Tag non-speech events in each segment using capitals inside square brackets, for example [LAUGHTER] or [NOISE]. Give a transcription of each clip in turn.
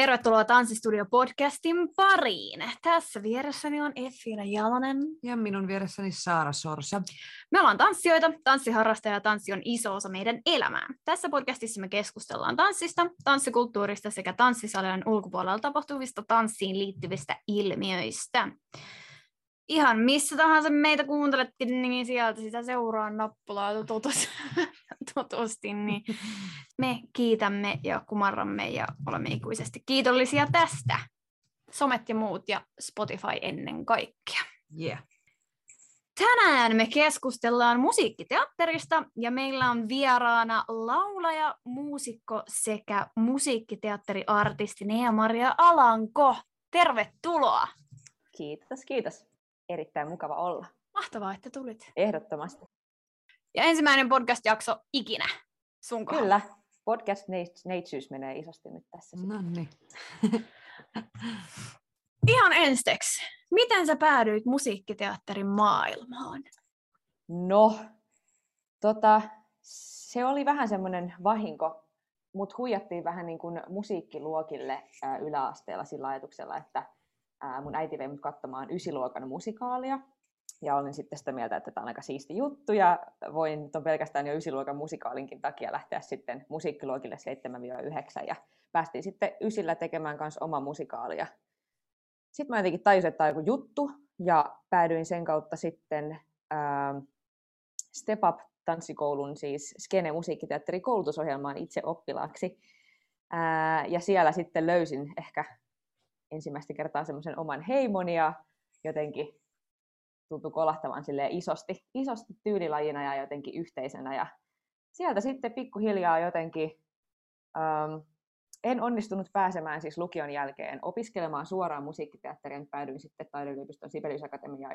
tervetuloa Tanssistudio-podcastin pariin. Tässä vieressäni on Effira Jalonen. Ja minun vieressäni Saara Sorsa. Me ollaan tanssijoita, tanssiharrastaja ja tanssi on iso osa meidän elämää. Tässä podcastissa me keskustellaan tanssista, tanssikulttuurista sekä tanssisalien ulkopuolella tapahtuvista tanssiin liittyvistä ilmiöistä. Ihan missä tahansa meitä kuunteletkin, niin sieltä sitä seuraa nappulaa totus, [LAUGHS] totusti, niin me kiitämme ja kumarramme ja olemme ikuisesti kiitollisia tästä. Somet ja muut ja Spotify ennen kaikkea. Yeah. Tänään me keskustellaan musiikkiteatterista ja meillä on vieraana laulaja, muusikko sekä musiikkiteatteriartisti Nea-Maria Alanko. Tervetuloa! Kiitos, kiitos. Erittäin mukava olla. Mahtavaa, että tulit. Ehdottomasti. Ja ensimmäinen podcast-jakso ikinä sun kohdalla. Kyllä, podcast neitsyys menee isosti nyt tässä. No niin. [LAUGHS] Ihan ensiksi, miten sä päädyit musiikkiteatterin maailmaan? No, tota, se oli vähän semmoinen vahinko. Mut huijattiin vähän niin kuin musiikkiluokille ää, yläasteella sillä ajatuksella, että ää, mun äiti vei mut katsomaan ysiluokan musikaalia. Ja olin sitten sitä mieltä, että tämä on aika siisti juttu ja voin ton pelkästään jo ysiluokan musikaalinkin takia lähteä sitten musiikkiluokille 7-9 ja päästiin sitten ysillä tekemään kanssa oma musikaalia. Sitten mä jotenkin tajusin, että tämä on joku juttu ja päädyin sen kautta sitten ää, Step Up tanssikoulun, siis Skene musiikkiteatterin koulutusohjelmaan itse oppilaaksi. Ää, ja siellä sitten löysin ehkä ensimmäistä kertaa semmoisen oman heimon ja jotenkin tuntui kolahtavan silleen isosti, isosti tyylilajina ja jotenkin yhteisönä. Ja sieltä sitten pikkuhiljaa jotenkin ähm, en onnistunut pääsemään siis lukion jälkeen opiskelemaan suoraan musiikkiteatteriin. Päädyin sitten taideyliopiston Sibelius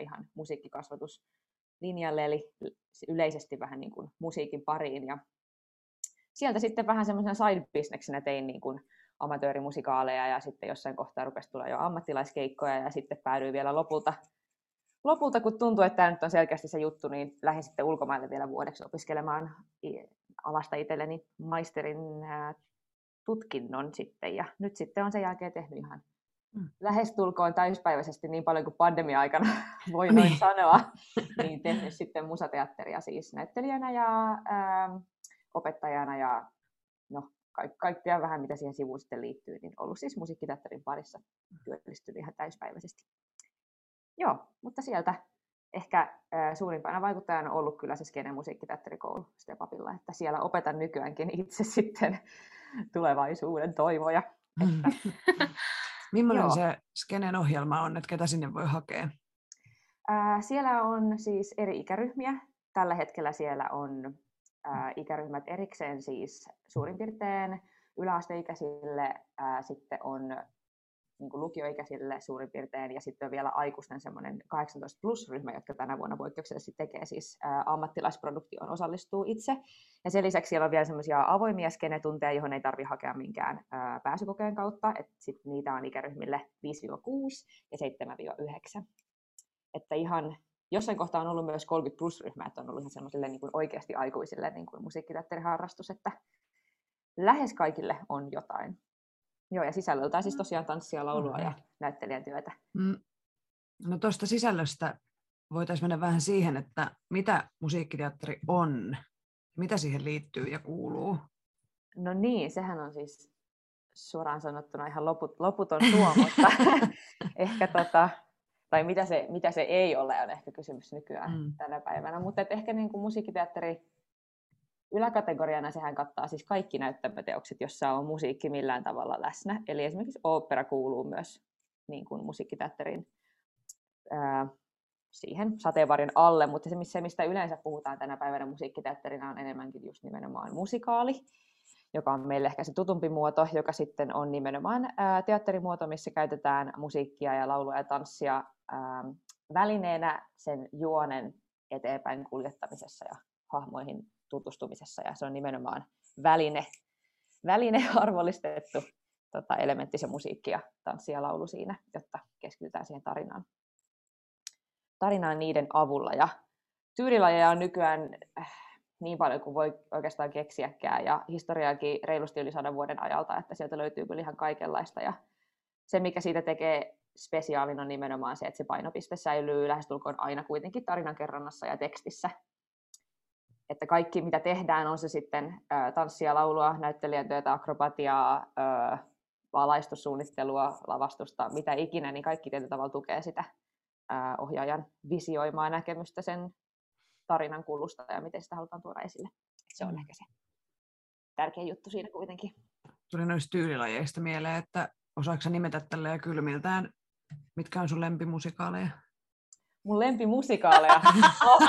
ihan musiikkikasvatuslinjalle, eli yleisesti vähän niin kuin musiikin pariin. Ja sieltä sitten vähän semmoisena side-bisneksenä tein niin kuin amatöörimusikaaleja ja sitten jossain kohtaa rupesi tulla jo ammattilaiskeikkoja ja sitten päädyin vielä lopulta, lopulta kun tuntui, että tämä nyt on selkeästi se juttu, niin lähdin sitten ulkomaille vielä vuodeksi opiskelemaan alasta itselleni maisterin tutkinnon sitten ja nyt sitten on sen jälkeen tehnyt ihan Mm. lähestulkoon täyspäiväisesti niin paljon kuin pandemia-aikana [LAUGHS] voi noin Niin. sanoa, niin tehnyt sitten musateatteria siis näyttelijänä ja ää, opettajana ja no, ka- kaikkea vähän mitä siihen sivuun sitten liittyy, niin ollut siis musiikkiteatterin parissa työllistynyt ihan täyspäiväisesti. Joo, mutta sieltä ehkä suurimpana vaikuttajana on ollut kyllä se Skene musiikkiteatterikoulu Step Upilla, että siellä opetan nykyäänkin itse [LAUGHS] sitten tulevaisuuden toivoja. Mm. [LAUGHS] Millainen Joo. se Skenen ohjelma on, että ketä sinne voi hakea? Siellä on siis eri ikäryhmiä. Tällä hetkellä siellä on ikäryhmät erikseen siis suurin piirtein yläasteikäisille, ää, sitten on niin kuin lukioikäisille suurin piirtein, ja sitten on vielä aikuisten semmoinen 18 plus-ryhmä, jotka tänä vuonna poikkeuksellisesti tekee siis ää, ammattilaisproduktioon osallistuu itse. Ja sen lisäksi siellä on vielä semmoisia avoimia skenetunteja, johon ei tarvitse hakea minkään ää, pääsykokeen kautta, että sit niitä on ikäryhmille 5-6 ja 7-9. Että ihan jossain kohtaa on ollut myös 30 plus-ryhmä, että on ollut ihan niin kuin oikeasti aikuisille niin kuin musiikkiteatteriharrastus, että lähes kaikille on jotain. Joo, ja sisällöltään siis tosiaan tanssia, laulua ja näyttelijän työtä. Mm. No tuosta sisällöstä voitaisiin mennä vähän siihen, että mitä musiikkiteatteri on, mitä siihen liittyy ja kuuluu. No niin, sehän on siis suoraan sanottuna ihan loput, loputon suo, mutta [LAUGHS] [LAUGHS] ehkä tota, tai mitä se, mitä se ei ole, on ehkä kysymys nykyään Mm. tänä päivänä. Mutta et ehkä niin kuin musiikkiteatteri yläkategoriana sehän kattaa siis kaikki näyttämöteokset, jossa on musiikki millään tavalla läsnä. Eli esimerkiksi opera kuuluu myös niin kuin musiikkiteatterin ää, siihen sateenvarjon alle, mutta se, missä- mistä yleensä puhutaan tänä päivänä musiikkiteatterina on enemmänkin just nimenomaan musikaali. joka on meille ehkä se tutumpi muoto, joka sitten on nimenomaan ää, teatterimuoto, missä käytetään musiikkia ja laulua ja tanssia ää, välineenä sen juonen eteenpäin kuljettamisessa ja hahmoihin tutustumisessa. Ja se on nimenomaan väline, väline arvollistettu tota, elementti, se musiikki ja tanssi ja laulu siinä, jotta keskitytään siihen tarinaan, tarinaan niiden avulla. Ja tyylilajeja on nykyään äh, niin paljon kuin voi oikeastaan keksiäkään, ja historiaakin reilusti yli sadan vuoden ajalta, että sieltä löytyy kyllä ihan kaikenlaista. Ja se, mikä siitä tekee spesiaalin, on nimenomaan se, että se painopiste säilyy lähestulkoon aina kuitenkin tarinankerronnassa ja tekstissä. Että kaikki, mitä tehdään, on se sitten tanssia, laulua, näyttelijän työtä, akrobatiaa, valaistussuunnittelua, lavastusta, mitä ikinä, niin kaikki tietyllä tavalla tukee sitä ohjaajan visioimaa näkemystä sen tarinan kulusta ja miten sitä halutaan tuoda esille. Se on mm. ehkä se tärkein juttu siinä kuitenkin. Tuli noista tyylilajeista mieleen, että osaatko nimetä tällä kylmiltään, mitkä on sun lempimusikaaleja? Mun lempimusikaaleja? [LAUGHS] oh,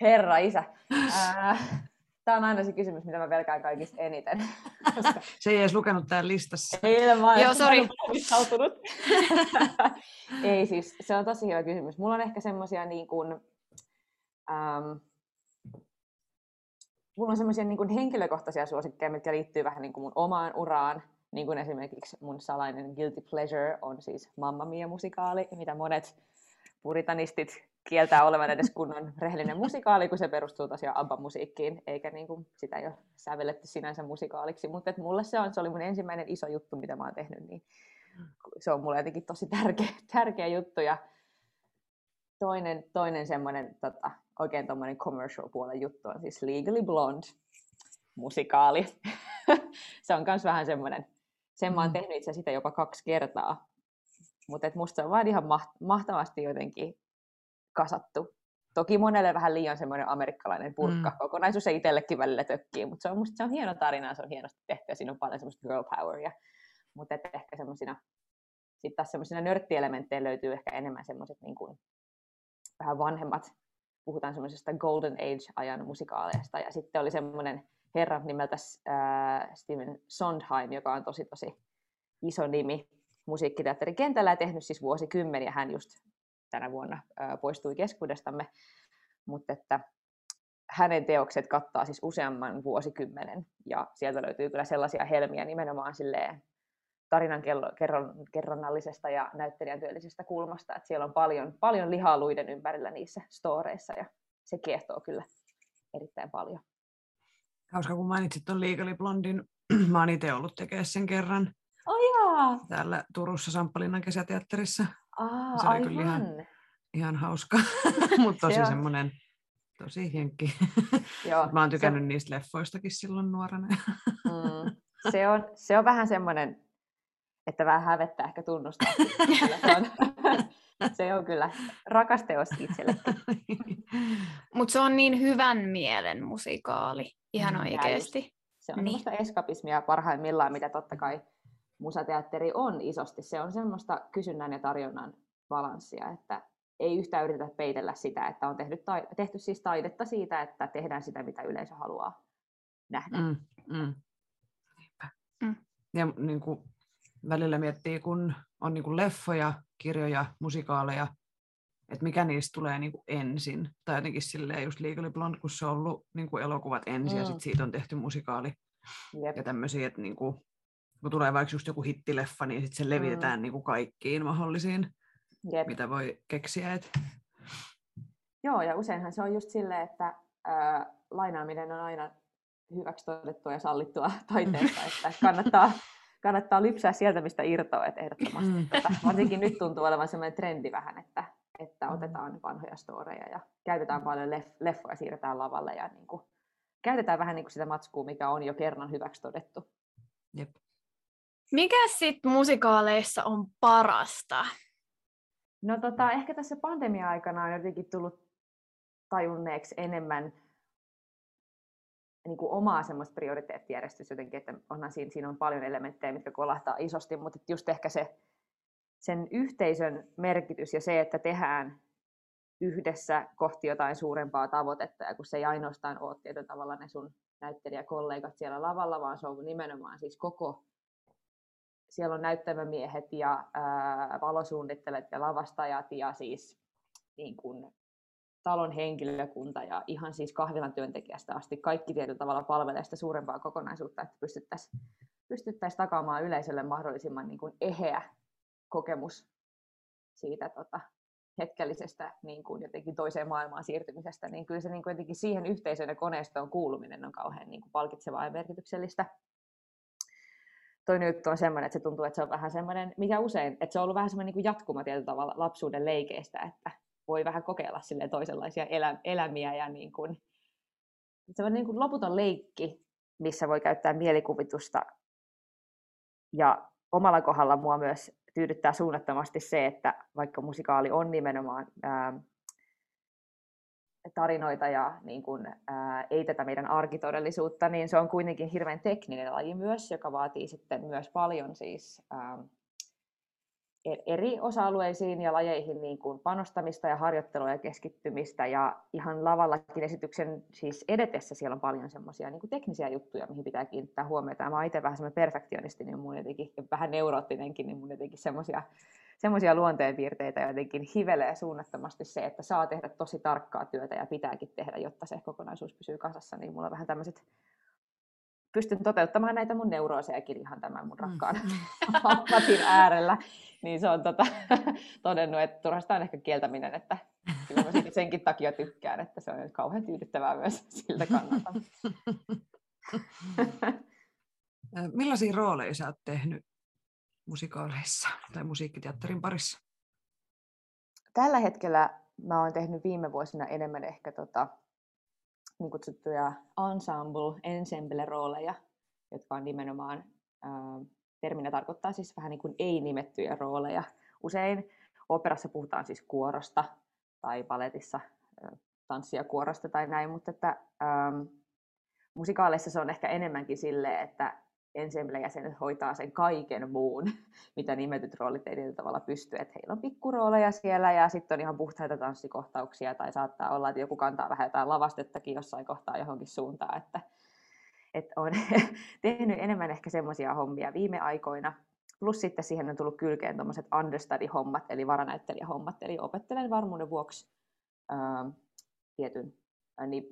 herra isä. Äh, Tämä on aina se kysymys, mitä mä pelkään kaikista eniten. Se ei edes lukenut täällä listassa. Ei, mä Joo, sori. [LAUGHS] ei siis, se on tosi hyvä kysymys. Mulla on ehkä semmoisia niin kuin, ähm, mulla on semmoisia niin henkilökohtaisia suosikkeja, mitkä liittyy vähän niin kuin mun omaan uraan. Niin kuin esimerkiksi mun salainen Guilty Pleasure on siis Mamma Mia-musikaali, mitä monet puritanistit kieltää olevan edes kunnon [LAUGHS] rehellinen musikaali, kun se perustuu tosiaan ABBA-musiikkiin, eikä niin kuin, sitä ole sävelletty sinänsä musikaaliksi. Mutta et mulle se, on, se oli mun ensimmäinen iso juttu, mitä mä oon tehnyt, niin se on mulle jotenkin tosi tärkeä, [LAUGHS] tärkeä juttu. Ja toinen, toinen semmoinen tota, oikein tuommoinen commercial puolen juttu on siis Legally Blonde musikaali. [LAUGHS] se on myös vähän semmoinen, sen mä oon mm. tehnyt itse sitä jopa kaksi kertaa. Mutta musta se on vaan ihan mahtavasti jotenkin kasattu. Toki monelle vähän liian semmoinen amerikkalainen purkka. Mm. Kokonaisuus ei itsellekin välillä tökkii, mutta se on musta se on hieno tarina, se on hienosti tehty ja siinä on paljon semmoista girl poweria. Mutta ehkä semmoisina, sitten taas semmoisina nörttielementtejä löytyy ehkä enemmän semmoiset niin kuin, vähän vanhemmat, puhutaan semmoisesta Golden Age-ajan musikaaleista. Ja sitten oli semmoinen herra nimeltä äh, Steven Sondheim, joka on tosi tosi iso nimi musiikkiteatterin kentällä ja tehnyt siis vuosikymmeniä. Hän just tänä vuonna poistui keskuudestamme, mutta että hänen teokset kattaa siis useamman vuosikymmenen, ja sieltä löytyy kyllä sellaisia helmiä nimenomaan silleen tarinan kerron, kerronnallisesta ja näyttelijän työllisestä kulmasta, että siellä on paljon, paljon lihaa luiden ympärillä niissä storeissa, ja se kiehtoo kyllä erittäin paljon. Hauska, kun mainitsit tuon Legally Blondin, [CLEARS THROAT] mä oon itse ollut tekemään sen kerran. Oh, jaa. Täällä Turussa Samppalinnan kesäteatterissa. Aa, se oli aivan. kyllä ihan, ihan hauska, [LAUGHS] mutta tosi se semmoinen tosi. [LAUGHS] Joo, Mä oon tykännyt se... niistä leffoistakin silloin nuorena. [LAUGHS] mm, se, on, se on vähän semmoinen, että vähän hävettää ehkä tunnustaa. se, on, [LAUGHS] se on kyllä rakas teos itselle. [LAUGHS] Mutta se on niin hyvän mielen musikaali, ihan oikeasti. Se on niin. eskapismia parhaimmillaan, mitä totta kai musateatteri on isosti. Se on semmoista kysynnän ja tarjonnan balanssia, että ei yhtään yritetä peitellä sitä, että on tehty, ta- tehty siis taidetta siitä, että tehdään sitä, mitä yleisö haluaa nähdä. Mm, mm. Mm. Ja niin kuin välillä miettii, kun on niin kuin leffoja, kirjoja, musikaaleja, että mikä niistä tulee niin kuin ensin. Tai jotenkin silleen just Legally Blonde, kun se on ollut niin kuin elokuvat ensin mm. ja sitten siitä on tehty musikaali. Jep. Ja tämmöisiä, että niin kuin, kun tulee vaikka just joku hittileffa, niin sitten se levitetään mm. niin kuin kaikkiin mahdollisiin, Jep. mitä voi keksiä. Et... Joo, ja useinhan se on just silleen, että ää, lainaaminen on aina hyväksi todettua ja sallittua [LAUGHS] taiteessa, että kannattaa, kannattaa lypsää sieltä, mistä irtoaa, että ehdottomasti. Mm. Tota, varsinkin nyt tuntuu olevan sellainen trendi vähän, että, että mm. otetaan vanhoja storeja ja käytetään paljon leff- leffoja, siirretään lavalle ja niin kuin, käytetään vähän niin kuin sitä matskua, mikä on jo kerran hyväksi todettu. Jep. Mikä sitten musikaaleissa on parasta? No tota, ehkä tässä pandemia-aikana on jotenkin tullut tajunneeksi enemmän niin kuin omaa semmoista prioriteettijärjestystä jotenkin, että onhan siinä, siinä on paljon elementtejä, mitkä kolahtaa isosti, mutta just ehkä se sen yhteisön merkitys ja se, että tehdään yhdessä kohti jotain suurempaa tavoitetta, ja kun se ei ainoastaan ole tietyllä tavalla ne sun näyttelijäkollegat siellä lavalla, vaan se on nimenomaan siis koko, siellä on näyttämämiehet ja ää, valosuunnittelijat ja lavastajat ja siis niin kuin, talon henkilökunta ja ihan siis kahvilan työntekijästä asti kaikki tietyllä tavalla palvelee sitä suurempaa kokonaisuutta, että pystyttäisiin pystyttäisi takaamaan yleisölle mahdollisimman niin kuin eheä kokemus siitä tota, hetkellisestä niin kuin jotenkin toiseen maailmaan siirtymisestä, niin kyllä se niin kuin jotenkin siihen yhteisöön ja koneistoon kuuluminen on kauhean niin kuin palkitsevaa ja merkityksellistä. Toinen juttu on semmoinen, että se tuntuu, että se on vähän semmoinen, mikä usein, että se on ollut vähän semmoinen niin kuin jatkuma tietyllä tavalla lapsuuden leikeistä, että voi vähän kokeilla sille toisenlaisia elä, elämiä ja niin kuin, semmoinen niin kuin loputon leikki, missä voi käyttää mielikuvitusta. Ja omalla kohdalla mua myös tyydyttää suunnattomasti se, että vaikka musikaali on nimenomaan ää, tarinoita ja niin kuin, ää, ei tätä meidän arkitodellisuutta, niin se on kuitenkin hirveän tekninen laji myös, joka vaatii sitten myös paljon siis ää, eri osa-alueisiin ja lajeihin niin kuin panostamista ja harjoittelua ja keskittymistä. Ja ihan lavallakin esityksen siis edetessä siellä on paljon semmoisia niin teknisiä juttuja, mihin pitää kiinnittää huomiota. Ja mä oon itse vähän semmoinen perfektionisti, niin mun jotenkin, [LAUGHS] vähän neuroottinenkin, niin mun jotenkin semmoisia semmoisia luonteenpiirteitä jotenkin hivelee suunnattomasti se, että saa tehdä tosi tarkkaa työtä ja pitääkin tehdä, jotta se kokonaisuus pysyy kasassa, niin mulla on vähän tämmöiset pystyn toteuttamaan näitä mun neuroosejakin ihan tämän mun rakkaan mm. [LAUGHS] ammatin äärellä, niin se on tota, [LAUGHS] todennut, että turhasta on ehkä kieltäminen, että kyllä mä [LAUGHS] senkin takia tykkään, että se on kauhean tyydyttävää myös [LAUGHS] siltä kannalta. Millaisia rooleja sä oot tehnyt musikaaleissa tai musiikkiteatterin parissa? Tällä hetkellä mä oon tehnyt viime vuosina enemmän ehkä tota, niin kutsuttuja ensemble, ensemble-rooleja, jotka on nimenomaan, ää, terminä tarkoittaa siis vähän niin kuin ei-nimettyjä rooleja. Usein operassa puhutaan siis kuorosta tai paletissa tanssia kuorosta tai näin, mutta että, ää, musikaaleissa se on ehkä enemmänkin silleen, että ensemble-jäsenet hoitaa sen kaiken muun, [LAUGHS] mitä nimetyt roolit ei tavalla pysty. Että heillä on pikkurooleja siellä ja sitten on ihan puhtaita tanssikohtauksia tai saattaa olla, että joku kantaa vähän jotain lavastettakin jossain kohtaa johonkin suuntaan. Että, että on [LAUGHS] tehnyt enemmän ehkä semmoisia hommia viime aikoina. Plus sitten siihen on tullut kylkeen tuommoiset understudy-hommat, eli varanäyttelijähommat, eli opettelen varmuuden vuoksi ää, tietyn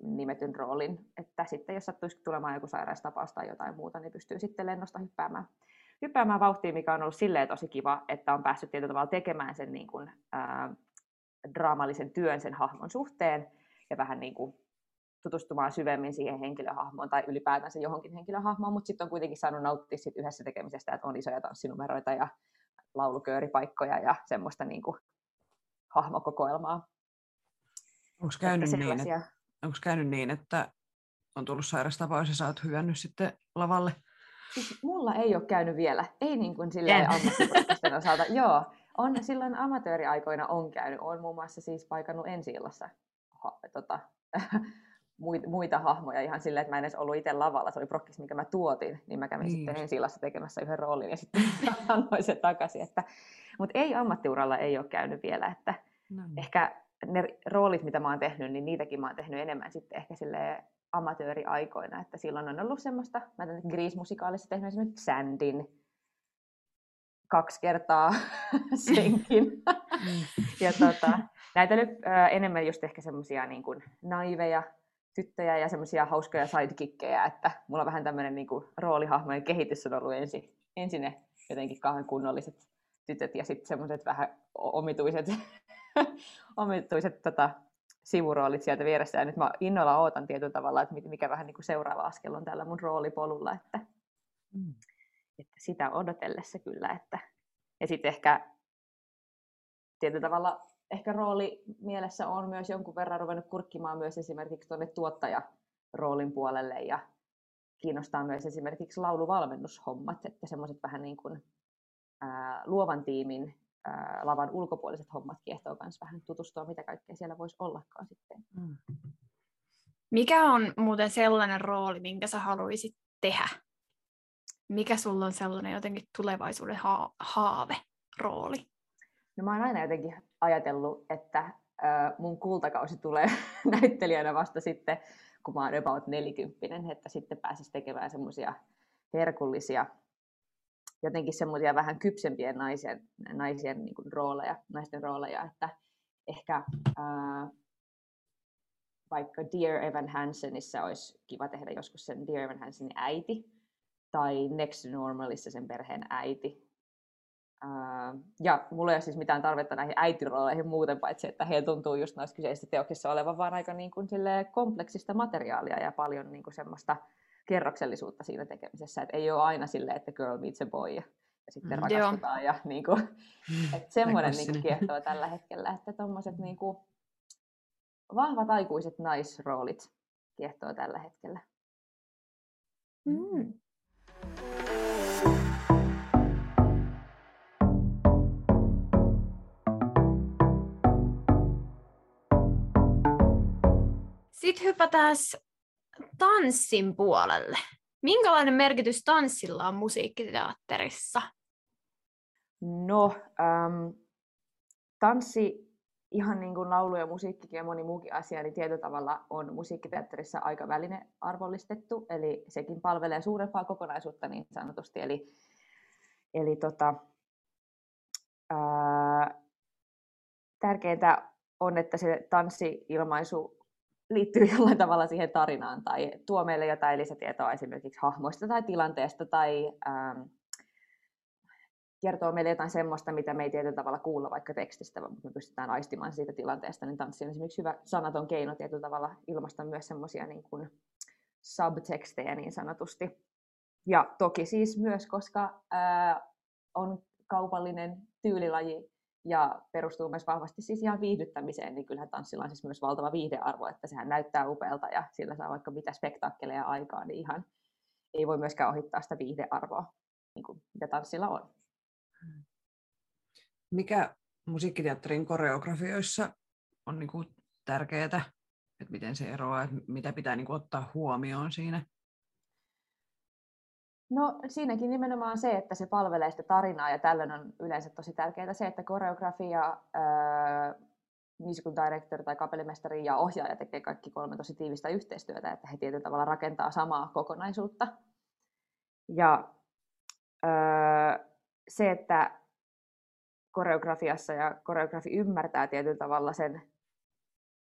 nimetyn roolin, että sitten jos sattuisi tulemaan joku sairaustapaus tai jotain muuta, niin pystyy sitten lennosta hyppäämään, hyppäämään vauhtiin, mikä on ollut silleen tosi kiva, että on päässyt tietyllä tavalla tekemään sen niin kuin, ää, draamallisen työn sen hahmon suhteen ja vähän niin kuin tutustumaan syvemmin siihen henkilöhahmoon tai ylipäätänsä johonkin henkilöhahmoon, mutta sitten on kuitenkin saanut nauttia sit yhdessä tekemisestä, että on isoja tanssinumeroita ja laulukööripaikkoja ja semmoista niin kuin hahmokokoelmaa. Onko käynyt niin, että onko käynyt niin, että on tullut sairastapaus ja sä oot hyönnyt sitten lavalle? Siis mulla ei ole käynyt vielä, ei niin kuin silleen ammattiprofession [LAUGHS] osalta. Joo, on silloin amatööriaikoina on käynyt. Olen muun muassa siis paikannut ensi ha, tota, [LAUGHS] muita, hahmoja ihan silleen, että mä en edes ollut itse lavalla. Se oli prokkis, mikä mä tuotin, niin mä kävin niin. sitten ensi tekemässä yhden roolin ja sitten [LAUGHS] annoin se takaisin. Että, mutta ei ammattiuralla ei ole käynyt vielä, että no. ehkä ne roolit, mitä mä oon tehnyt, niin niitäkin mä oon tehnyt enemmän sitten ehkä sille amatööriaikoina, että silloin on ollut semmoista, mä oon Grease-musikaalissa tehnyt esimerkiksi Sandin kaksi kertaa [LAUGHS] senkin. Mm. ja tota, näitä nyt ö, enemmän just ehkä semmoisia niin kuin naiveja tyttöjä ja semmoisia hauskoja sidekickejä, että mulla on vähän tämmöinen niin kuin roolihahmojen kehitys on ollut ensin, ensin ne jotenkin kauhean kunnolliset tytöt ja sitten semmoiset vähän omituiset [LAUGHS] omituiset tota, sivuroolit sieltä vieressä. Ja nyt mä innolla ootan tietyllä tavalla, että mikä vähän niin kuin seuraava askel on tällä mun roolipolulla. Että, mm. että sitä odotellessa kyllä. Että, ja sitten ehkä tietyllä tavalla ehkä rooli mielessä on myös jonkun verran ruvennut kurkkimaan myös esimerkiksi tuonne tuottajaroolin puolelle ja kiinnostaa myös esimerkiksi lauluvalmennushommat, että semmoiset vähän niin kuin ää, luovan tiimin ää, lavan ulkopuoliset hommat kiehtoo myös vähän tutustua, mitä kaikkea siellä voisi ollakaan sitten. Mm. Mikä on muuten sellainen rooli, minkä sä haluaisit tehdä? Mikä sulla on sellainen jotenkin tulevaisuuden ha- haave, rooli? No mä oon aina jotenkin ajatellut, että mun kultakausi tulee [LAUGHS] näyttelijänä vasta sitten, kun mä oon about nelikymppinen, että sitten pääsisi tekemään semmoisia herkullisia, jotenkin semmoisia vähän kypsempien naisien, naisien niin kuin rooleja, naisten rooleja, että ehkä ää, vaikka Dear Evan Hansenissa olisi kiva tehdä joskus sen Dear Evan Hansenin äiti, tai Next Normalissa sen perheen äiti. Ja mulla ei ole siis mitään tarvetta näihin äitirooleihin muuten, paitsi että he tuntuu just noissa kyseisissä teoksissa olevan vaan aika niin kuin kompleksista materiaalia ja paljon niin kuin semmoista kerroksellisuutta siinä tekemisessä. Et ei ole aina silleen, että girl meets a boy ja, sitten mm, rakastutaan. Ja, niin kuin, [LAUGHS] että semmoinen niin kuin kiehtoo tällä hetkellä, että tuommoiset niin kuin, vahvat aikuiset naisroolit kiehtoo tällä hetkellä. Mm. Sitten hypätään tanssin puolelle. Minkälainen merkitys tanssilla on musiikkiteatterissa? No, ähm, tanssi, ihan niin kuin laulu ja musiikkikin ja moni muukin asia, niin tietyllä tavalla on musiikkiteatterissa aika välinearvollistettu, eli sekin palvelee suurempaa kokonaisuutta niin sanotusti. Eli, eli tota, ää, tärkeintä on, että se tanssi-ilmaisu liittyy [LAUGHS] jollain tavalla siihen tarinaan tai tuo meille jotain lisätietoa esimerkiksi hahmoista tai tilanteesta tai ähm, kertoo meille jotain semmoista, mitä me ei tietyllä tavalla kuulla vaikka tekstistä, mutta me pystytään aistimaan siitä tilanteesta, niin tanssi on esimerkiksi hyvä sanaton keino tietyllä tavalla ilmaista myös semmoisia niin kuin subtekstejä niin sanotusti. Ja toki siis myös, koska ää, on kaupallinen tyylilaji, ja perustuu myös vahvasti siis ihan viihdyttämiseen, niin kyllähän tanssilla on siis myös valtava viihdearvo, että sehän näyttää upealta ja sillä saa vaikka mitä spektaakkeleja aikaan, niin ihan ei voi myöskään ohittaa sitä viihdearvoa, niin kuin mitä tanssilla on. Mikä musiikkiteatterin koreografioissa on niin tärkeää, että miten se eroaa, että mitä pitää niin ottaa huomioon siinä? No siinäkin nimenomaan se, että se palvelee sitä tarinaa ja tällöin on yleensä tosi tärkeää se, että koreografia, ää, musical director tai kapellimestari ja ohjaaja tekee kaikki kolme tosi tiivistä yhteistyötä, että he tietyllä tavalla rakentaa samaa kokonaisuutta. Ja ää, se, että koreografiassa ja koreografi ymmärtää tietyllä tavalla sen,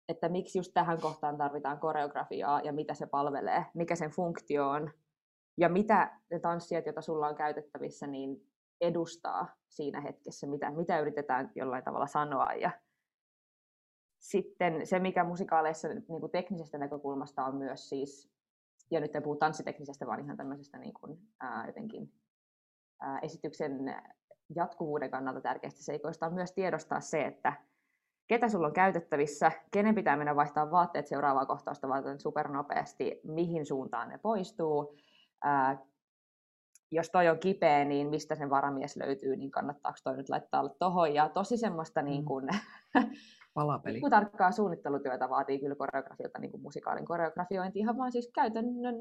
että miksi just tähän kohtaan tarvitaan koreografiaa ja mitä se palvelee, mikä sen funktio on, ja mitä ne tanssijat, joita sulla on käytettävissä, niin edustaa siinä hetkessä, mitä, mitä yritetään jollain tavalla sanoa. Ja sitten se, mikä musikaaleissa niin kuin teknisestä näkökulmasta on myös siis, ja nyt en puhu tanssiteknisestä, vaan ihan tämmöisestä niin kuin, ää, jotenkin ää, esityksen jatkuvuuden kannalta tärkeästä seikoista on myös tiedostaa se, että ketä sulla on käytettävissä, kenen pitää mennä vaihtaa vaatteet seuraavaa kohtausta varten supernopeasti, mihin suuntaan ne poistuu, ää, jos toi on kipeä, niin mistä sen varamies löytyy, niin kannattaako toi nyt laittaa tuohon. Ja tosi semmoista mm. niin kuin, [LAUGHS] Palapeli. Niin tarkkaa suunnittelutyötä vaatii kyllä koreografilta niin kuin musikaalin koreografiointi ihan vaan siis käytännön,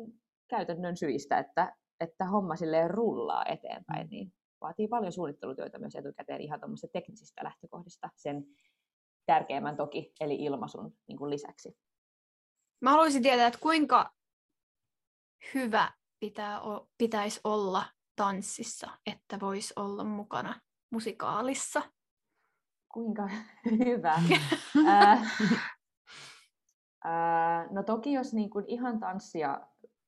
käytännön syistä, että, että homma silleen rullaa eteenpäin, mm. niin vaatii paljon suunnittelutyötä myös etukäteen ihan tuommoisista teknisistä lähtökohdista sen tärkeimmän toki, eli ilmaisun niin kuin lisäksi. Mä haluaisin tietää, että kuinka hyvä pitää, pitäisi olla tanssissa, että voisi olla mukana musikaalissa? Kuinka [LAUGHS] hyvä. äh, äh, [LAUGHS] no toki jos niin kuin ihan tanssia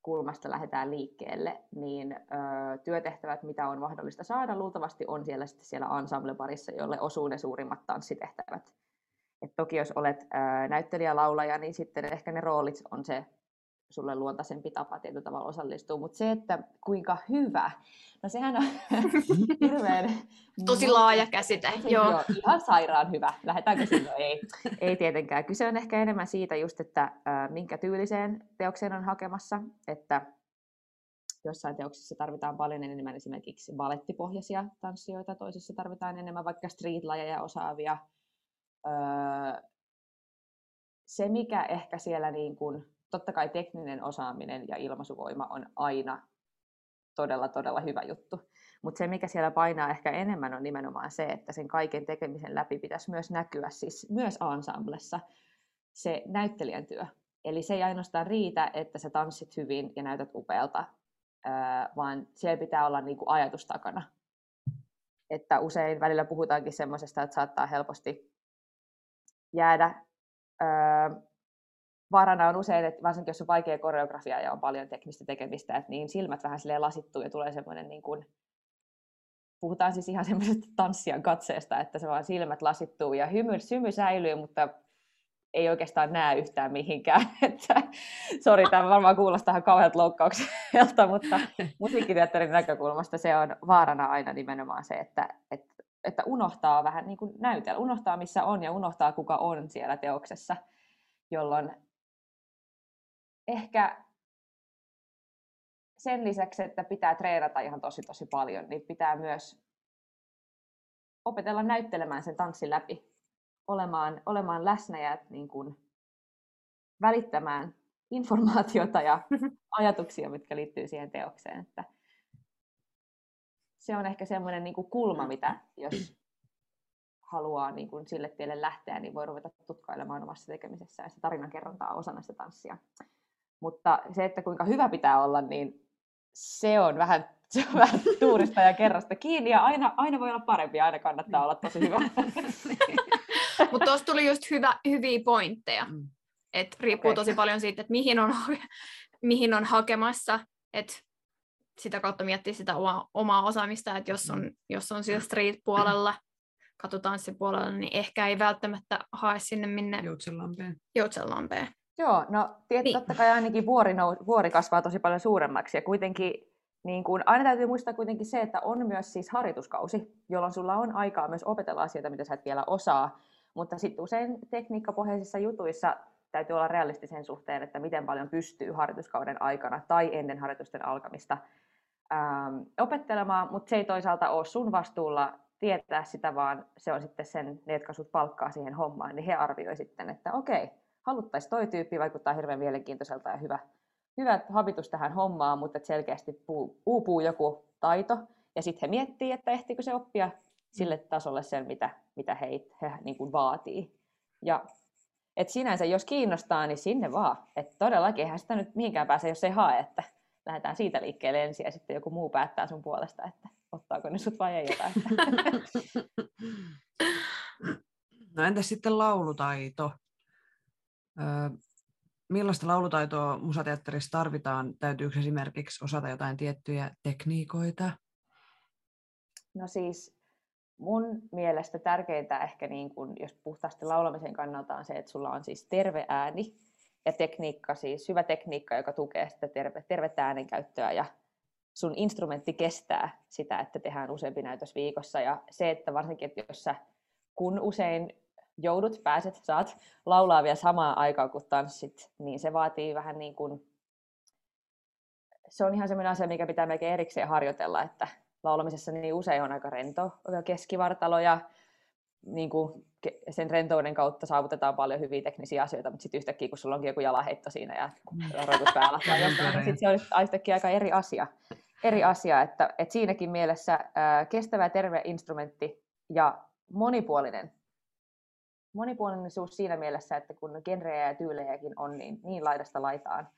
kulmasta lähdetään liikkeelle, niin ö, työtehtävät, mitä on mahdollista saada, luultavasti on siellä, sitten siellä ensemble-parissa, jolle osuu ne suurimmat tanssitehtävät. Et toki jos olet ö, näyttelijä, laulaja, niin sitten ehkä ne roolit on se sulle luontaisempi tapa tietyllä tavalla osallistua, mutta se, että kuinka hyvä, no sehän on [LAUGHS] hirveän... Tosi laaja käsite, tosi, joo. joo. Ihan sairaan hyvä, lähdetäänkö silloin? Ei, ei tietenkään. Kyse on ehkä enemmän siitä just, että äh, minkä tyyliseen teokseen on hakemassa, että jossain teoksissa tarvitaan paljon enemmän esimerkiksi balettipohjaisia tanssijoita, toisissa tarvitaan enemmän vaikka streetlajeja osaavia. Öö, se, mikä ehkä siellä niin kuin totta kai tekninen osaaminen ja ilmaisuvoima on aina todella, todella hyvä juttu. Mutta se, mikä siellä painaa ehkä enemmän, on nimenomaan se, että sen kaiken tekemisen läpi pitäisi myös näkyä, siis myös ensemblessa, se näyttelijän työ. Eli se ei ainoastaan riitä, että sä tanssit hyvin ja näytät upealta, vaan siellä pitää olla niin kuin ajatus takana. Että usein välillä puhutaankin semmoisesta, että saattaa helposti jäädä. Vaarana on usein, että varsinkin jos on vaikea koreografia ja on paljon teknistä tekemistä, että niin silmät vähän lasittuu ja tulee semmoinen niin kuin, puhutaan siis ihan [LAUGHS] semmoisesta tanssijan katseesta, että se vaan silmät lasittuu ja hymy, symy säilyy, mutta ei oikeastaan näe yhtään mihinkään. [LAUGHS] Että, sori, tämä varmaan kuulostaa ihan kauhealta loukkaukselta, mutta [LAUGHS] musiikkiteatterin näkökulmasta se on vaarana aina nimenomaan se, että, että, että unohtaa vähän niin kuin näytellä, unohtaa missä on ja unohtaa kuka on siellä teoksessa, jolloin ehkä sen lisäksi, että pitää treenata ihan tosi tosi paljon, niin pitää myös opetella näyttelemään sen tanssin läpi olemaan, olemaan läsnä ja niin kuin välittämään [LAUGHS] informaatiota ja ajatuksia, mitkä liittyy siihen teokseen. Että se on ehkä semmoinen niin kuin kulma, mitä jos haluaa niin kuin sille tielle lähteä, niin voi ruveta tutkailemaan omassa tekemisessä ja se tarinankerronta on osana sitä tanssia. Mutta se, että kuinka hyvä pitää olla, niin se on vähän, [LAUGHS] se on vähän tuurista ja kerrasta kiinni ja aina, aina voi olla parempi aina kannattaa olla tosi hyvä. [LAUGHS] Mutta tuossa tuli just hyvä, hyviä pointteja. Mm. Et riippuu okay. tosi paljon siitä, että mihin on, mihin on hakemassa. Et sitä kautta miettiä sitä omaa, omaa osaamista, että jos on, jos on siellä street-puolella, katutanssipuolella, niin ehkä ei välttämättä hae sinne minne... Joutsenlampeen. Joutsenlampeen. Joo, no tiet, niin. totta kai ainakin vuori, nou, vuori kasvaa tosi paljon suuremmaksi ja kuitenkin niin kun, aina täytyy muistaa kuitenkin se, että on myös siis harjoituskausi, jolloin sulla on aikaa myös opetella asioita, mitä sä et vielä osaa. Mutta sitten usein tekniikkapohjaisissa jutuissa täytyy olla realistisen suhteen, että miten paljon pystyy harjoituskauden aikana tai ennen harjoitusten alkamista ähm, opettelemaan, mutta se ei toisaalta ole sun vastuulla tietää sitä, vaan se on sitten sen, ne, jotka sut palkkaa siihen hommaan, niin he arvioi sitten, että okei, haluttaisiin toi tyyppi, vaikuttaa hirveän mielenkiintoiselta ja hyvä, hyvä habitus tähän hommaan, mutta selkeästi puu, uupuu joku taito, ja sitten he miettii, että ehtiikö se oppia sille tasolle sen, mitä, mitä he, he niin kuin vaatii. Ja et sinänsä, jos kiinnostaa, niin sinne vaan. Et todellakin, eihän sitä nyt mihinkään pääse, jos ei hae, että lähdetään siitä liikkeelle ensin ja sitten joku muu päättää sun puolesta, että ottaako ne sut vai ei jotain. [LAUGHS] No entäs sitten laulutaito? Millaista laulutaitoa musateatterissa tarvitaan? Täytyykö esimerkiksi osata jotain tiettyjä tekniikoita? No siis mun mielestä tärkeintä ehkä, niin kun, jos puhtaasti laulamisen kannalta on se, että sulla on siis terve ääni ja tekniikka, siis hyvä tekniikka, joka tukee sitä terve, tervettä äänenkäyttöä ja sun instrumentti kestää sitä, että tehdään useampi näytös viikossa. Ja se, että varsinkin, että jos sä, kun usein joudut, pääset, saat laulaa vielä samaan aikaan kuin tanssit, niin se vaatii vähän niin kuin, se on ihan sellainen asia, mikä pitää melkein erikseen harjoitella, että laulamisessa niin usein on aika rento keskivartalo ja niin kuin sen rentouden kautta saavutetaan paljon hyviä teknisiä asioita, mutta sitten yhtäkkiä, kun sulla onkin joku jalaheitto siinä ja mm. roitus päällä niin sitten se on yhtäkkiä aika eri asia. Eri asia, että, että siinäkin mielessä ää, kestävä terve instrumentti ja monipuolinen. Monipuolisuus siinä mielessä, että kun genrejä ja tyylejäkin on niin, niin laidasta laitaan,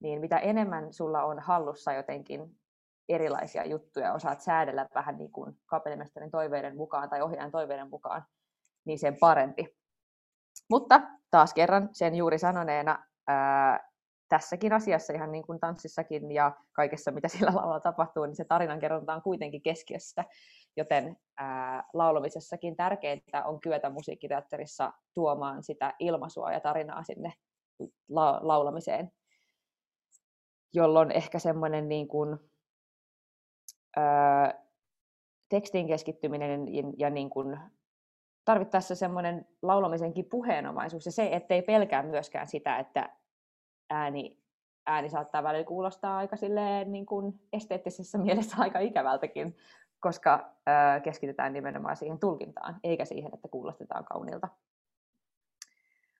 niin mitä enemmän sulla on hallussa jotenkin erilaisia juttuja, osaat säädellä vähän niin kuin kapellimestarin toiveiden mukaan tai ohjaajan toiveiden mukaan, niin sen parempi. Mutta taas kerran sen juuri sanoneena, ää, tässäkin asiassa, ihan niin kuin tanssissakin ja kaikessa, mitä [LAUGHS] sillä laulalla tapahtuu, niin se tarinankerronta on kuitenkin keskiössä. Joten ää, laulamisessakin tärkeintä on kyetä musiikkiteatterissa tuomaan sitä ilmaisua ja tarinaa sinne la- laulamiseen, jolloin ehkä semmoinen niin kuin, tekstiin keskittyminen ja, ja niin kuin tarvittaessa semmoinen laulamisenkin puheenomaisuus ja se, ettei pelkää myöskään sitä, että ääni, ääni saattaa välillä kuulostaa aika silleen, niin kuin esteettisessä [LAUGHS] mielessä aika ikävältäkin, koska ö, keskitytään nimenomaan siihen tulkintaan, eikä siihen, että kuulostetaan kaunilta.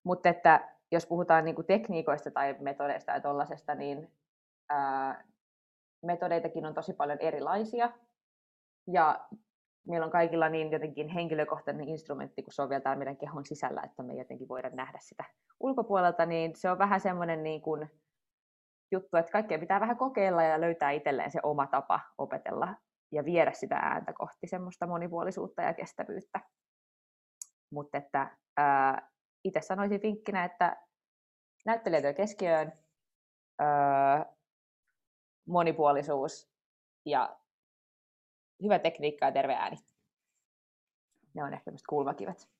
Mutta että jos puhutaan niin kuin tekniikoista tai metodeista ja tuollaisesta, niin metodeitakin on tosi paljon erilaisia. Ja meillä on kaikilla niin jotenkin henkilökohtainen instrumentti, kun se on vielä täällä meidän kehon sisällä, että me jotenkin voidaan nähdä sitä ulkopuolelta, niin se on vähän semmoinen niin kuin juttu, että kaikkea pitää vähän kokeilla ja löytää itselleen se oma tapa opetella ja viedä sitä ääntä kohti semmoista monipuolisuutta ja kestävyyttä. Mutta että itse sanoisin vinkkinä, että näyttelijätyö keskiöön, ää, monipuolisuus ja hyvä tekniikka ja terve ääni. Ne on ehkä kulmakivet.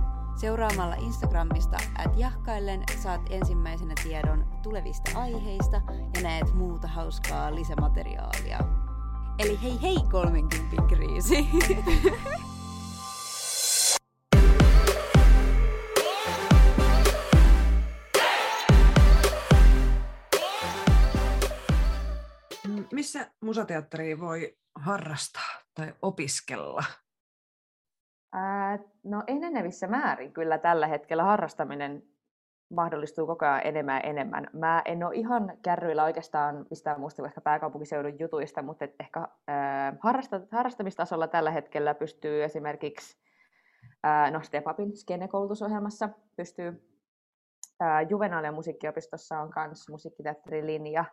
Seuraamalla Instagramista at jahkaillen saat ensimmäisenä tiedon tulevista aiheista ja näet muuta hauskaa lisämateriaalia. Eli hei hei 30 kriisi! [LAUGHS] Missä musateatteria voi harrastaa tai opiskella? Ää, no enenevissä määrin kyllä tällä hetkellä harrastaminen mahdollistuu koko ajan enemmän ja enemmän. Mä en ole ihan kärryillä oikeastaan mistään muusta ehkä pääkaupunkiseudun jutuista, mutta et ehkä ää, harrasta, harrastamistasolla tällä hetkellä pystyy esimerkiksi ää, no Stepapin skenekoulutusohjelmassa pystyy ää, Juvenaalia musiikkiopistossa on myös musiikkiteatterilinja,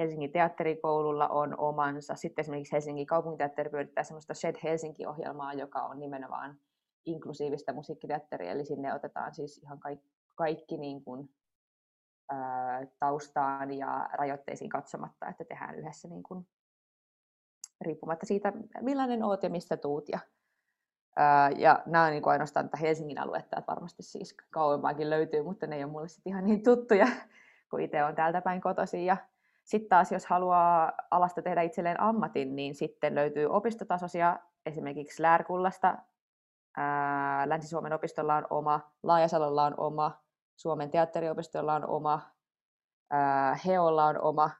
Helsingin teatterikoululla on omansa. Sitten esimerkiksi Helsingin kaupunginteatteri pyörittää sellaista Shed Helsinki-ohjelmaa, joka on nimenomaan inklusiivista musiikkiteatteria, eli sinne otetaan siis ihan kaikki, kaikki niin kuin, ää, taustaan ja rajoitteisiin katsomatta, että tehdään yhdessä niin kuin, riippumatta siitä, millainen oot ja mistä tuut. Ja, ää, ja nämä on niin kuin ainoastaan tätä Helsingin aluetta, että varmasti siis kauempaakin löytyy, mutta ne ei ole mulle sitten ihan niin tuttuja, kun itse on täältä päin kotoisin. Ja, sitten taas, jos haluaa alasta tehdä itselleen ammatin, niin sitten löytyy opistotasoisia, esimerkiksi Lärkullasta, Länsi-Suomen opistolla on oma, Laajasalolla on oma, Suomen teatteriopistolla on oma, Heolla on oma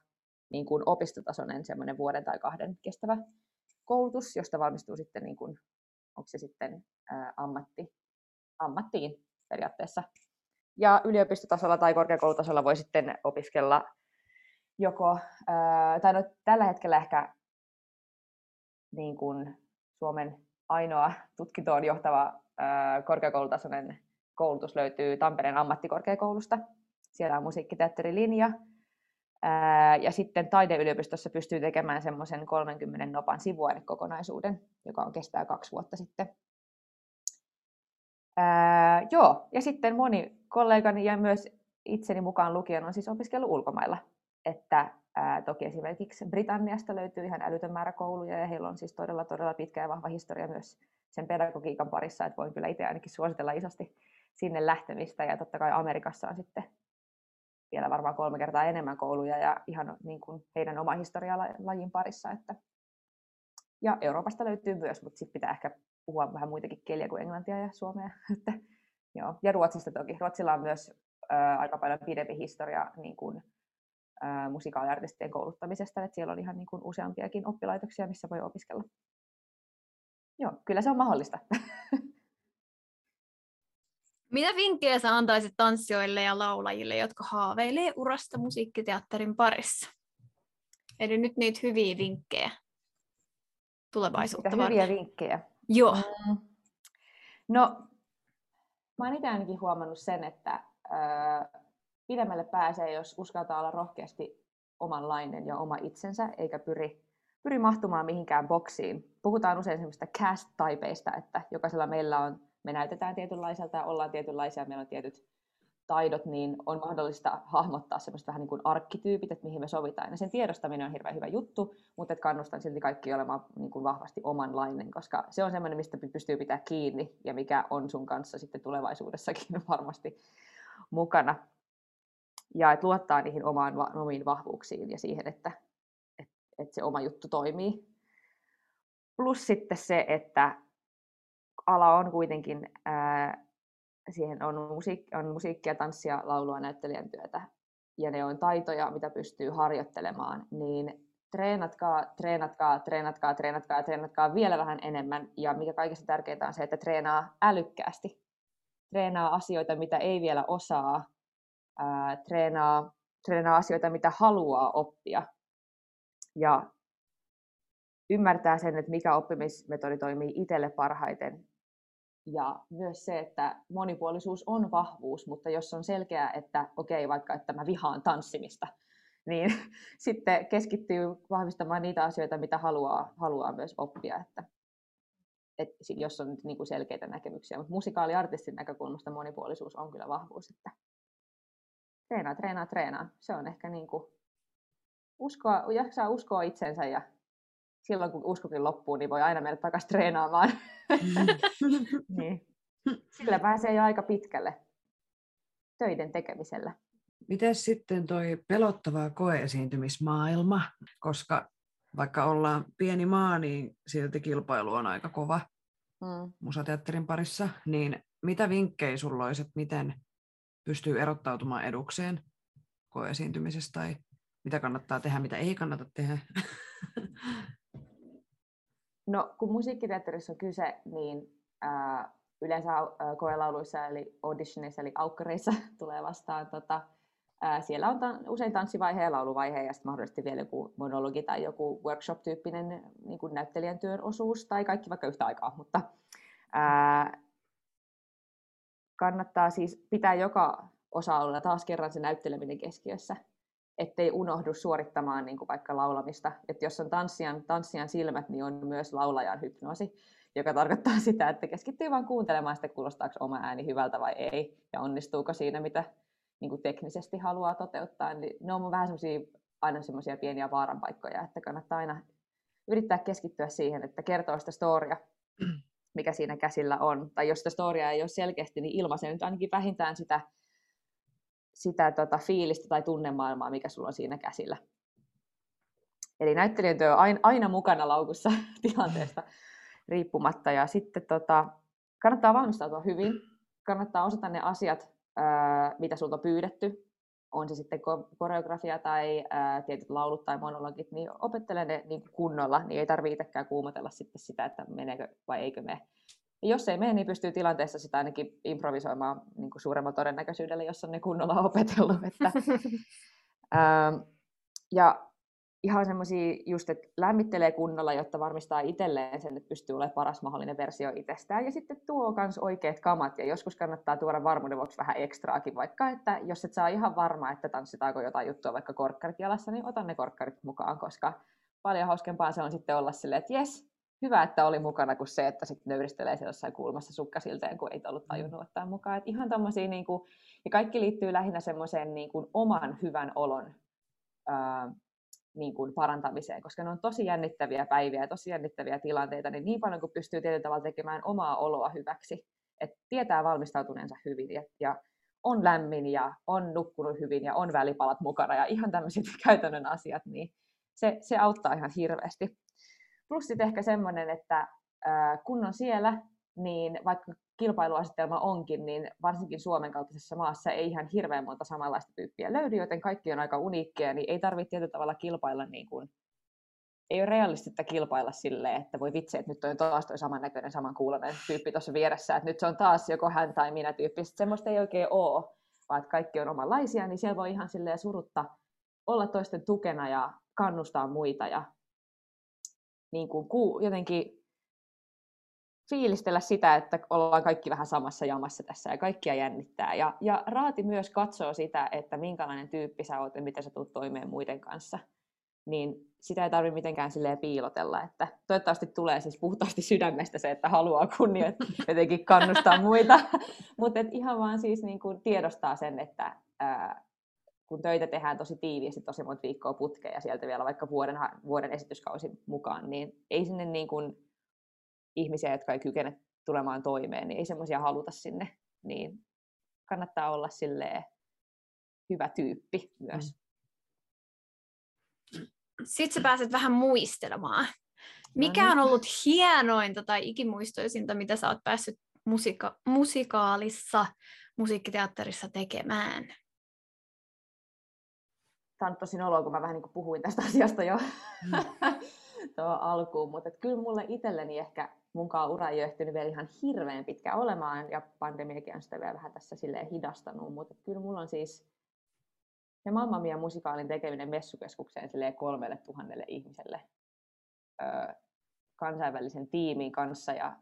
niin kuin opistotasoinen semmoinen vuoden tai kahden kestävä koulutus, josta valmistuu sitten, niin kuin, onko se sitten ammatti, ammattiin periaatteessa. Ja yliopistotasolla tai korkeakoulutasolla voi sitten opiskella joko, tai no, tällä hetkellä ehkä niin kuin Suomen ainoa tutkintoon johtava korkeakoulutasoinen koulutus löytyy Tampereen ammattikorkeakoulusta. Siellä on musiikkiteatterilinja. Ja sitten taideyliopistossa pystyy tekemään semmoisen 30 nopan sivuainekokonaisuuden, joka on kestää kaksi vuotta sitten. Ää, joo, ja sitten moni kollegani ja myös itseni mukaan lukien on siis opiskellut ulkomailla että ää, toki esimerkiksi Britanniasta löytyy ihan älytön määrä kouluja ja heillä on siis todella, todella pitkä ja vahva historia myös sen pedagogiikan parissa, että voin kyllä itse ainakin suositella isosti sinne lähtemistä ja totta kai Amerikassa on sitten vielä varmaan kolme kertaa enemmän kouluja ja ihan niin kuin heidän oma historialajin parissa. Että... Ja Euroopasta löytyy myös, mutta sitten pitää ehkä puhua vähän muitakin kieliä kuin englantia ja suomea. [LAUGHS] Että, joo. Ja Ruotsista toki. Ruotsilla on myös ää, aika paljon pidempi historia niin kuin, musikaaliartistien kouluttamisesta, että siellä on ihan niin kuin useampiakin oppilaitoksia, missä voi opiskella. Joo, kyllä se on mahdollista. [LAUGHS] Mitä vinkkejä sä antaisit tanssijoille ja laulajille, jotka haaveilee urasta musiikkiteatterin parissa? Eli nyt niitä hyviä vinkkejä tulevaisuutta Mitä hyviä vinkkejä? Joo. Mm. No, mä oon itse ainakin huomannut sen, että pidemmälle pääsee, jos uskaltaa olla rohkeasti omanlainen ja oma itsensä, eikä pyri, pyri mahtumaan mihinkään boksiin. Puhutaan usein semmoista cast-taipeista, että jokaisella meillä on, me näytetään tietynlaiselta ja ollaan tietynlaisia, meillä on tietyt taidot, niin on mahdollista hahmottaa semmoista vähän niin kuin arkkityypit, että mihin me sovitaan. Ja sen tiedostaminen on hirveän hyvä juttu, mutta että kannustan silti kaikki olemaan niin kuin vahvasti omanlainen, koska se on semmoinen, mistä pystyy pitää kiinni ja mikä on sun kanssa sitten tulevaisuudessakin [LAUGHS] varmasti mukana ja että luottaa niihin omaan, omiin vahvuuksiin ja siihen, että, että, että se oma juttu toimii. Plus sitten se, että ala on kuitenkin, ää, siihen on, musiik- on musiikkia, tanssia, laulua, näyttelijän työtä, ja ne on taitoja, mitä pystyy harjoittelemaan, niin treenatkaa, treenatkaa, treenatkaa, treenatkaa, treenatkaa vielä vähän enemmän. Ja mikä kaikista tärkeintä on se, että treenaa älykkäästi. Treenaa asioita, mitä ei vielä osaa. Ää, treenaa, treenaa asioita, mitä haluaa oppia. Ja ymmärtää sen, että mikä oppimismetodi toimii itselle parhaiten. Ja myös se, että monipuolisuus on vahvuus, mutta jos on selkeää, että okei, okay, vaikka että mä vihaan tanssimista, [LAUGHS] niin [LAUGHS] sitten keskittyy vahvistamaan niitä asioita, mitä haluaa, haluaa myös oppia. Että, et, jos on niin kuin selkeitä näkemyksiä. Mutta musikaaliartistin näkökulmasta monipuolisuus on kyllä vahvuus. Että treenaa, treenaa, treenaa. Se on ehkä niin kuin uskoa, jaksaa uskoa itsensä ja silloin kun uskokin loppuu, niin voi aina mennä takaisin treenaamaan. [LAUGHS] niin. Sillä pääsee jo aika pitkälle töiden tekemisellä. Miten sitten toi pelottava koeesiintymismaailma, koska vaikka ollaan pieni maa, niin silti kilpailu on aika kova mm. musateatterin parissa, niin mitä vinkkejä sulla olisi, että miten pystyy erottautumaan edukseen koeesiintymisestä tai mitä kannattaa tehdä, mitä ei kannata tehdä? No, kun musiikkiteatterissa on kyse, niin ää, yleensä ää, koelauluissa eli auditionissa eli aukkareissa [LAUGHS] tulee vastaan tota, ää, siellä on ta- usein tanssivaihe ja lauluvaihe ja sitten mahdollisesti vielä joku monologi tai joku workshop-tyyppinen niin näyttelijän työn osuus tai kaikki vaikka yhtä aikaa, mutta ää, kannattaa siis pitää joka osa-alueella taas kerran se näytteleminen keskiössä, ettei unohdu suorittamaan niin kuin vaikka laulamista. Et jos on tanssijan, tanssijan silmät, niin on myös laulajan hypnoosi, joka tarkoittaa [LAUGHS] sitä, että keskittyy vain kuuntelemaan sitä, kuulostaako oma ääni hyvältä vai ei, ja onnistuuko siinä, mitä niin kuin teknisesti haluaa toteuttaa. Niin ne on vähän semmoisia aina semmoisia pieniä vaaranpaikkoja, että kannattaa aina yrittää keskittyä siihen, että kertoo sitä storia, [CLEARS THROAT] mikä siinä käsillä on. Tai jos sitä storia ei ole selkeästi, niin ilmaisen nyt ainakin vähintään sitä sitä tota, fiilistä tai tunnemaailmaa, mikä sulla on siinä käsillä. Eli näyttelijän työ on aina, mukana laukussa [LAUGHS] tilanteesta riippumatta. Ja sitten tota, kannattaa valmistautua hyvin. Kannattaa osata ne asiat, mitä sulta on pyydetty. On se sitten koreografia tai ää, tietyt laulut tai monologit, niin opettele ne niin kunnolla, niin ei tarvitse itsekään kuumotella sitten sitä, että meneekö vai eikö mene. Ja jos ei mene, niin pystyy tilanteessa sitä ainakin improvisoimaan niin kuin suuremmalla todennäköisyydellä, jos on ne kunnolla opetellut. Että, [LAUGHS] ää, ja ihan semmoisia just, että lämmittelee kunnolla, jotta varmistaa itselleen sen, että pystyy olemaan paras mahdollinen versio itsestään. Ja sitten tuo myös oikeat kamat, ja joskus kannattaa tuoda varmuuden vuoksi vähän ekstraakin, vaikka että jos et saa ihan varma, että tanssitaanko jotain juttua vaikka korkkarit jalassa, niin otan ne korkkarit mukaan, koska paljon hauskempaa se on sitten olla silleen, että jes, hyvä, että oli mukana, kuin se, että sitten nöyristelee siellä jossain kulmassa sukkasilteen, kun ei ollut tajunnut ottaa mukaan. Et ihan tommosia, niin kuin, ja kaikki liittyy lähinnä semmoiseen niin kuin oman hyvän olon ää, niin kuin parantamiseen, koska ne on tosi jännittäviä päiviä ja tosi jännittäviä tilanteita, niin niin paljon kuin pystyy tietyllä tavalla tekemään omaa oloa hyväksi, että tietää valmistautuneensa hyvin ja, ja on lämmin ja on nukkunut hyvin ja on välipalat mukana ja ihan tämmöiset [LAUGHS] käytännön asiat, niin se, se auttaa ihan hirveästi. Plus sitten ehkä semmoinen, että kun on siellä, niin vaikka kilpailuasetelma onkin, niin varsinkin Suomen kaltaisessa maassa ei ihan hirveän monta samanlaista tyyppiä löydy, joten kaikki on aika uniikkeja, niin ei tarvitse tietyllä tavalla kilpailla niin kuin, ei ole realistista kilpailla silleen, että voi vitsi, että nyt on taas toi samannäköinen, samankuulonen tyyppi tuossa vieressä, että nyt se on taas joko hän tai minä tyyppi. Sitten semmoista ei oikein ole, vaan että kaikki on omanlaisia, niin siellä voi ihan silleen surutta olla toisten tukena ja kannustaa muita ja niin kuin, jotenkin fiilistellä sitä, että ollaan kaikki vähän samassa jamassa tässä ja kaikkia jännittää. Ja, ja Raati myös katsoo sitä, että minkälainen tyyppi sä oot ja miten sä tulet toimeen muiden kanssa. Niin sitä ei tarvitse mitenkään silleen piilotella, että toivottavasti tulee siis puhtaasti sydämestä se, että haluaa kunnia [LAUGHS] jotenkin kannustaa muita. Mutta ihan vaan siis niin kuin tiedostaa sen, että ää, kun töitä tehdään tosi tiiviisti, tosi monta viikkoa putkeen ja sieltä vielä vaikka vuoden, vuoden esityskausi mukaan, niin ei sinne niin kuin ihmisiä, jotka ei kykene tulemaan toimeen, niin ei semmoisia haluta sinne. Niin kannattaa olla silleen hyvä tyyppi myös. Sitten sä pääset vähän muistelemaan. Mikä on ollut hienointa tai ikimuistoisinta, mitä sä oot päässyt musika- musikaalissa, musiikkiteatterissa tekemään? Tämä on tosi noloa, kun mä vähän niin kuin puhuin tästä asiasta jo mm. [LAUGHS] tuohon alkuun, mutta kyllä mulle itselleni ehkä munkaan ura ei ole ehtinyt vielä ihan hirveän pitkä olemaan, ja pandemiakin on sitä vielä vähän tässä silleen hidastanut, mutta kyllä mulla on siis se Mamma Mia musikaalin tekeminen messukeskukseen silleen kolmelle tuhannelle ihmiselle ö, kansainvälisen tiimin kanssa, ja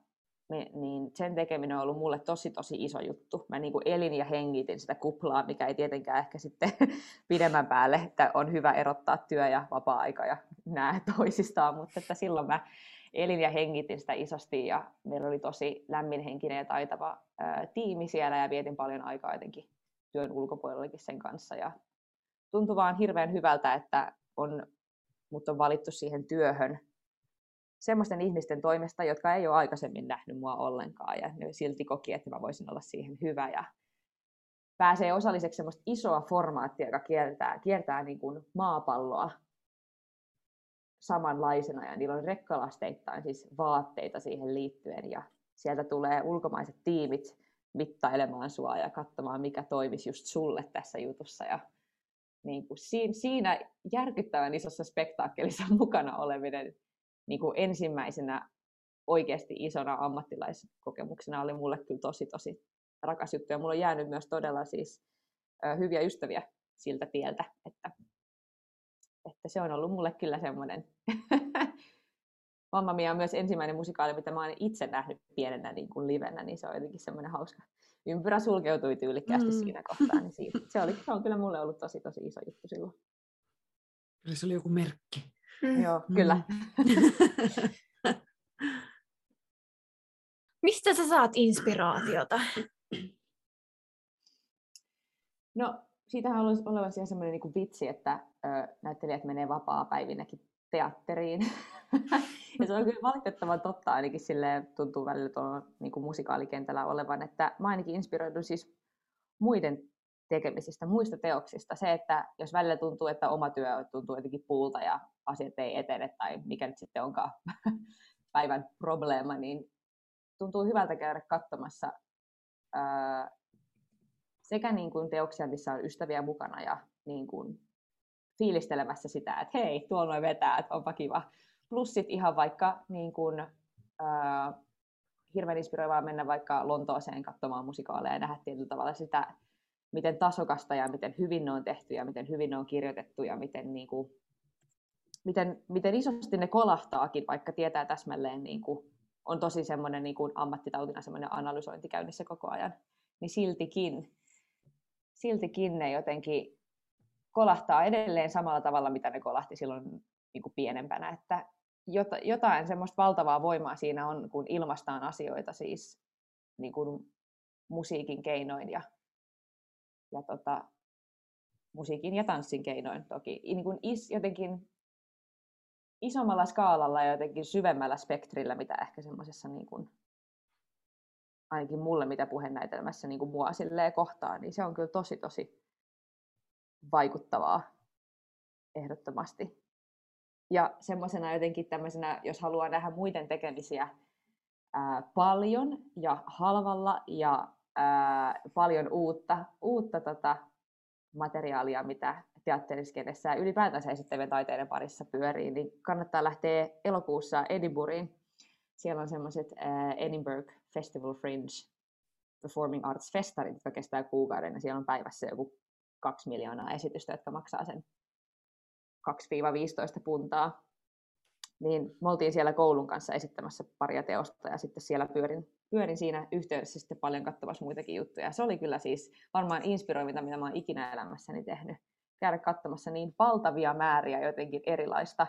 me, niin sen tekeminen on ollut mulle tosi tosi iso juttu. Mä niin kuin elin ja hengitin sitä kuplaa, mikä ei tietenkään ehkä sitten [LAUGHS] pidemmän päälle, että on hyvä erottaa työ ja vapaa-aika ja nämä toisistaan, mutta että silloin mä elin ja hengitin sitä isosti ja meillä oli tosi lämminhenkinen ja taitava ää, tiimi siellä ja vietin paljon aikaa jotenkin työn ulkopuolellakin sen kanssa. Ja tuntui vaan hirveän hyvältä, että on, mut on valittu siihen työhön semmoisten ihmisten toimesta, jotka ei ole aikaisemmin nähnyt mua ollenkaan. Ja ne silti koki, että mä voisin olla siihen hyvä. Ja pääsee osalliseksi semmoista isoa formaattia, joka kiertää, kiertää niin kuin maapalloa samanlaisena ja niillä on rekkalasteittain siis vaatteita siihen liittyen ja sieltä tulee ulkomaiset tiimit mittailemaan sua ja katsomaan, mikä toimisi just sulle tässä jutussa. Ja niin kuin siinä, siinä järkyttävän isossa spektaakkelissa [LAUGHS] mukana oleminen niin kuin ensimmäisenä oikeasti isona ammattilaiskokemuksena oli mulle kyllä tosi, tosi rakas juttu. Ja mulla on jäänyt myös todella siis hyviä ystäviä siltä tieltä, että, että se on ollut mulle kyllä semmoinen [LAUGHS] Mamma Mia on myös ensimmäinen musikaali, mitä mä oon itse nähnyt pienenä niin kuin livenä, niin se on jotenkin semmoinen hauska. Ympyrä sulkeutui tyylikkäästi mm. siinä kohtaa, niin siitä, se, oli, se on kyllä mulle ollut tosi tosi iso juttu silloin. Kyllä se oli joku merkki. Mm. Joo, kyllä. Mm. [LAUGHS] Mistä sä saat inspiraatiota? No, siitähän haluaisi olla siihen semmoinen niin vitsi, että ö, näyttelijät menee vapaa-päivinäkin teatteriin. [LAUGHS] ja se on kyllä valitettavan totta, ainakin sille tuntuu välillä tuolla niin kuin musikaalkentällä olevan, että mä ainakin inspiroidun siis muiden tekemisistä, muista teoksista. Se, että jos välillä tuntuu, että oma työ tuntuu jotenkin puulta ja asiat ei etene tai mikä nyt sitten onkaan [LAUGHS] päivän probleema, niin tuntuu hyvältä käydä katsomassa sekä niin kuin teoksia, missä on ystäviä mukana ja niin kuin fiilistelemässä sitä, että hei, tuolla noin vetää, että onpa kiva. Plus sit ihan vaikka niin kuin, ää, hirveän inspiroivaa mennä vaikka Lontooseen katsomaan musikaaleja ja nähdä tietyllä tavalla sitä, miten tasokasta ja miten hyvin ne on tehty ja miten hyvin ne on kirjoitettu ja miten, niin kuin, miten, miten isosti ne kolahtaakin, vaikka tietää täsmälleen, niin kuin, on tosi semmoinen niin kuin ammattitautina semmoinen analysointi käynnissä koko ajan, niin siltikin, siltikin ne jotenkin kolahtaa edelleen samalla tavalla, mitä ne kolahti silloin niin kuin pienempänä, että jotain semmoista valtavaa voimaa siinä on, kun ilmastaan asioita siis niin kuin musiikin keinoin ja ja tota, musiikin ja tanssin keinoin toki. Niin kuin is, jotenkin isommalla skaalalla ja jotenkin syvemmällä spektrillä, mitä ehkä semmoisessa niin kuin, ainakin mulle, mitä puhenäytelmässä niin kuin mua silleen kohtaa, niin se on kyllä tosi tosi vaikuttavaa ehdottomasti. Ja semmoisena jotenkin tämmöisenä, jos haluaa nähdä muiden tekemisiä ää, paljon ja halvalla ja ää, paljon uutta, uutta tota, materiaalia, mitä teatteriskenessä ja ylipäätänsä esittävien taiteiden parissa pyörii, niin kannattaa lähteä elokuussa Edinburghiin. Siellä on semmoiset Edinburgh Festival Fringe Performing Arts Festarit, jotka kestää kuukauden, ja siellä on päivässä joku kaksi miljoonaa esitystä, jotka maksaa sen 2-15 puntaa niin me oltiin siellä koulun kanssa esittämässä paria teosta ja sitten siellä pyörin, pyörin siinä yhteydessä sitten paljon katsomassa muitakin juttuja. Se oli kyllä siis varmaan inspiroivinta, mitä mä oon ikinä elämässäni tehnyt. Käydä katsomassa niin valtavia määriä jotenkin erilaista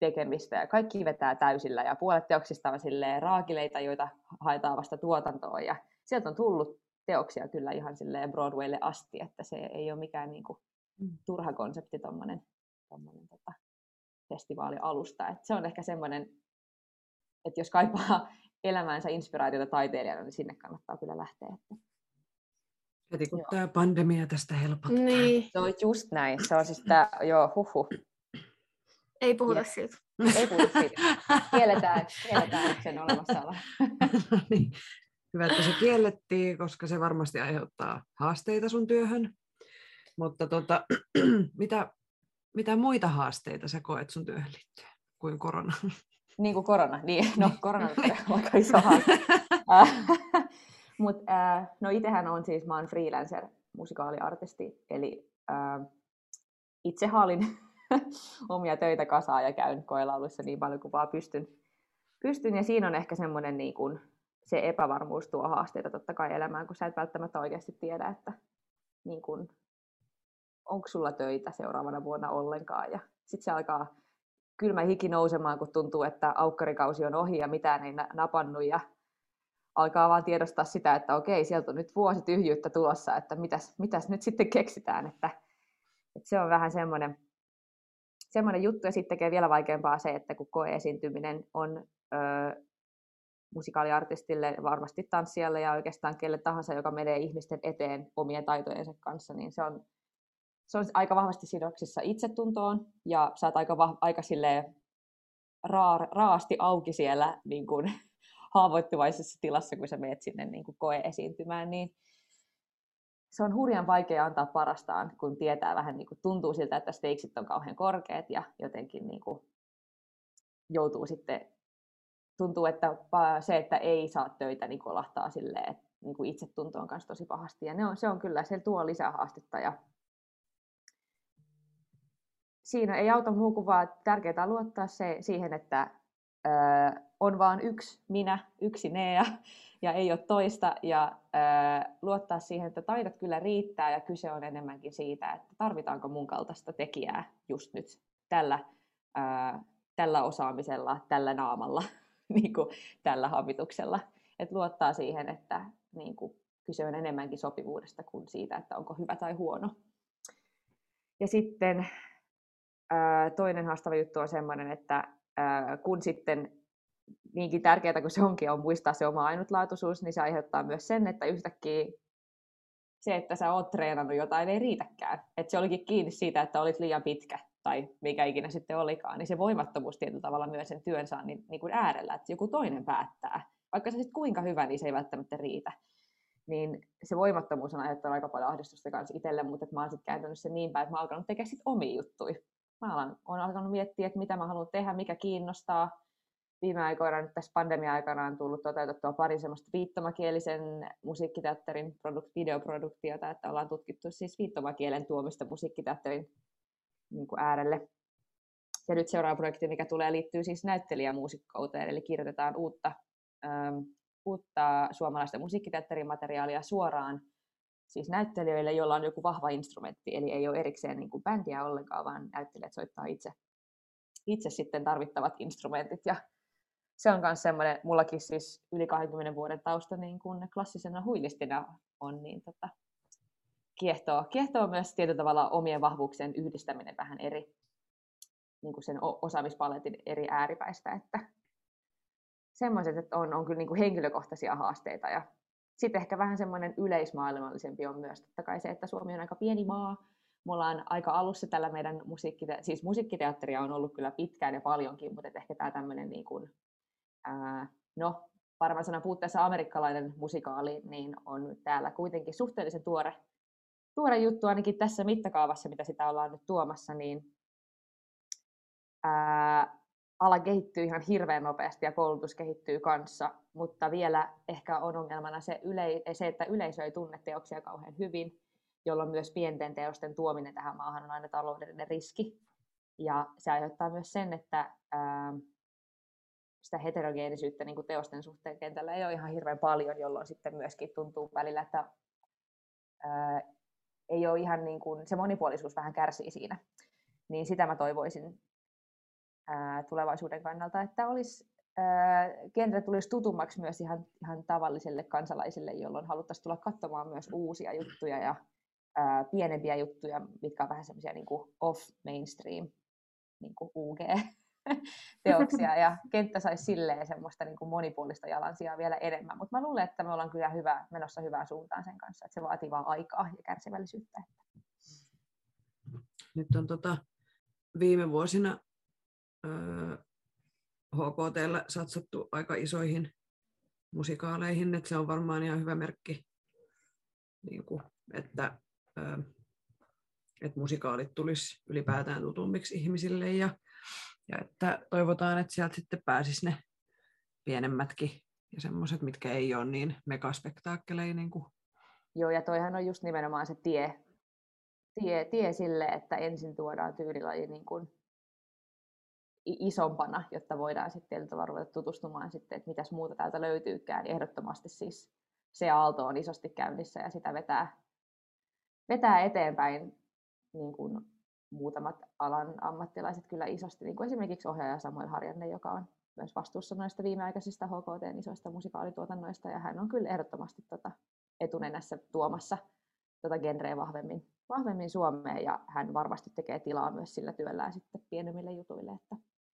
tekemistä ja kaikki vetää täysillä ja puolet teoksista on silleen raakileita, joita haetaan vasta tuotantoon ja sieltä on tullut teoksia kyllä ihan silleen Broadwaylle asti, että se ei ole mikään niin kuin mm. turha konsepti tuommoinen tota, festivaalin alusta. Et se on ehkä semmoinen, että jos kaipaa [LAUGHS] elämäänsä inspiraatiota taiteilijana, niin sinne kannattaa kyllä lähteä. Että... Heti kun joo. tämä pandemia tästä helpottaa. Niin. Se on just näin. Se on siis tämä, joo, huhu. Ei puhuta yes. siitä. Ei puhuta siitä. Kielletään, kielletään sen olemassaolo. [LAUGHS] no niin. Hyvä, että se kiellettiin, koska se varmasti aiheuttaa haasteita sun työhön. Mutta tota, [CLEARS THROAT] mitä, mitä muita haasteita sä koet sun työhön liittyen kuin korona? [LAUGHS] Niin kuin korona, niin. No korona on [LAUGHS] aika iso haaste. Mut, äh, no itsehän on siis, mä oon freelancer, musikaaliartisti, eli äh, itse haalin [LAUGHS] omia töitä kasaan ja käyn koelauluissa niin paljon kuin vaan pystyn. pystyn ja siinä on ehkä semmoinen niin kuin, se epävarmuus tuo haasteita totta kai elämään, kun sä et välttämättä oikeasti tiedä, että niin kuin, onko sulla töitä seuraavana vuonna ollenkaan. Ja sitten se alkaa kylmä hiki nousemaan, kun tuntuu, että aukkarikausi on ohi ja mitään ei napannut. Ja alkaa vaan tiedostaa sitä, että okei, sieltä on nyt vuosi tyhjyyttä tulossa, että mitäs, mitäs nyt sitten keksitään. Että, että se on vähän semmoinen, semmoinen juttu, ja sitten tekee vielä vaikeampaa se, että kun koeesiintyminen on ö, musikaaliartistille, varmasti tanssijalle ja oikeastaan kelle tahansa, joka menee ihmisten eteen omien taitojensa kanssa, niin se on, se on aika vahvasti sidoksissa itsetuntoon, ja sä oot aika, vah, aika silleen raa, raasti auki siellä niin kuin, [LAUGHS] haavoittuvaisessa tilassa, kun sä meet sinne niin kuin koe-esiintymään, niin se on hurjan vaikea antaa parastaan, kun tietää vähän, niin kuin tuntuu siltä, että steiksit on kauhean korkeat ja jotenkin niin kuin joutuu sitten, tuntuu, että se, että ei saa töitä, niin kolahtaa silleen, että niin kuin itsetunto on kanssa tosi pahasti. Ja ne on, se on kyllä, se tuo lisää haastetta ja siinä ei auta muu kuin vaan tärkeää luottaa se, siihen, että on vaan yksi minä, yksi Nea, ja ei ole toista, ja ö, luottaa siihen, että taidot kyllä riittää, ja kyse on enemmänkin siitä, että tarvitaanko mun kaltaista tekijää just nyt tällä, ö, tällä osaamisella, tällä naamalla, [LAUGHS] niin kuin tällä habituksella. Et luottaa siihen, että niin kuin, kyse on enemmänkin sopivuudesta kuin siitä, että onko hyvä tai huono. Ja sitten toinen haastava juttu on sellainen, että kun sitten niinkin tärkeää kuin se onkin, on muistaa se oma ainutlaatuisuus, niin se aiheuttaa myös sen, että yhtäkkiä se, että sä oot treenannut jotain, ei riitäkään. Että se olikin kiinni siitä, että olit liian pitkä tai mikä ikinä sitten olikaan, niin se voimattomuus tietyllä tavalla myös sen työn saa niin, niin kuin äärellä, että joku toinen päättää. Vaikka se sitten kuinka hyvä, niin se ei välttämättä riitä. Niin se voimattomuus on aiheuttanut aika paljon ahdistusta kanssa itselle, mutta mä oon sitten kääntänyt sen niin päin, että mä oon alkanut tekemään sit omia juttuja mä olen alkanut miettiä, että mitä mä haluan tehdä, mikä kiinnostaa. Viime aikoina, nyt tässä pandemia-aikana on tullut toteutettua pari semmoista viittomakielisen musiikkiteatterin produkt, videoproduktiota, että ollaan tutkittu siis viittomakielen tuomista musiikkiteatterin niin kuin äärelle. Ja nyt seuraava projekti, mikä tulee, liittyy siis näyttelijämuusikkouteen, eli kirjoitetaan uutta, ähm, uutta suomalaista musiikkiteatterimateriaalia suoraan siis näyttelijöille, joilla on joku vahva instrumentti, eli ei ole erikseen niin kuin bändiä ollenkaan, vaan näyttelijät soittaa itse, itse sitten tarvittavat instrumentit. Ja se on myös semmoinen, mullakin siis yli 20 vuoden tausta niin kuin klassisena huilistina on, niin tota, kiehtoo, kiehtoo myös tietyllä tavalla omien vahvuuksien yhdistäminen vähän eri, niin kuin sen osaamispaletin eri ääripäistä, että semmoiset, että on, on kyllä niin kuin henkilökohtaisia haasteita ja sitten ehkä vähän semmoinen yleismaailmallisempi on myös totta kai se, että Suomi on aika pieni maa. Me ollaan aika alussa tällä meidän musiikkite- siis musiikkiteatteria on ollut kyllä pitkään ja paljonkin, mutta ehkä tämä tämmöinen niin kuin, no varmaan sanan puutteessa amerikkalainen musikaali, niin on täällä kuitenkin suhteellisen tuore, tuore juttu ainakin tässä mittakaavassa, mitä sitä ollaan nyt tuomassa, niin ää, ala kehittyy ihan hirveän nopeasti ja koulutus kehittyy kanssa, mutta vielä ehkä on ongelmana se, yle, se että yleisö ei tunne teoksia kauhean hyvin, jolloin myös pienten teosten tuominen tähän maahan on aina taloudellinen riski. Ja se aiheuttaa myös sen, että ää, sitä heterogeenisyyttä niin kuin teosten suhteen kentällä ei ole ihan hirveän paljon, jolloin sitten myöskin tuntuu välillä, että ää, ei ole ihan niin kuin, se monipuolisuus vähän kärsii siinä. Niin sitä mä toivoisin ää, tulevaisuuden kannalta, että olisi genre tulisi tutummaksi myös ihan, ihan tavalliselle kansalaisille, jolloin haluttaisiin tulla katsomaan myös uusia juttuja ja ää, pienempiä juttuja, mitkä on vähän semmoisia niin off-mainstream, niin kuin [LAUGHS] UG-teoksia, ja kenttä saisi silleen semmoista niin kuin monipuolista jalansijaa vielä enemmän. Mutta mä luulen, että me ollaan kyllä hyvä, menossa hyvään suuntaan sen kanssa, että se vaatii vaan aikaa ja kärsivällisyyttä. Nyt on tota, viime vuosina HKTllä satsattu aika isoihin musikaaleihin, että se on varmaan ihan hyvä merkki, niin kuin, että, että musikaalit tulisi ylipäätään tutummiksi ihmisille ja, ja että toivotaan, että sieltä sitten pääsisi ne pienemmätkin ja semmoiset, mitkä ei ole niin megaspektaakkeleja. Niin kuin. Joo, ja toihan on just nimenomaan se tie, tie, tie sille, että ensin tuodaan tyylilaji niin kuin isompana, jotta voidaan sitten ruveta tutustumaan sitten, että mitäs muuta täältä löytyykään. Ehdottomasti siis se aalto on isosti käynnissä ja sitä vetää, vetää eteenpäin niin kuin muutamat alan ammattilaiset kyllä isosti, niin kuin esimerkiksi ohjaaja Samuel Harjanne, joka on myös vastuussa noista viimeaikaisista HKT isoista musikaalituotannoista, ja hän on kyllä ehdottomasti tota etunenässä tuomassa tota genreä vahvemmin, vahvemmin Suomeen, ja hän varmasti tekee tilaa myös sillä työllään sitten pienemmille jutuille, että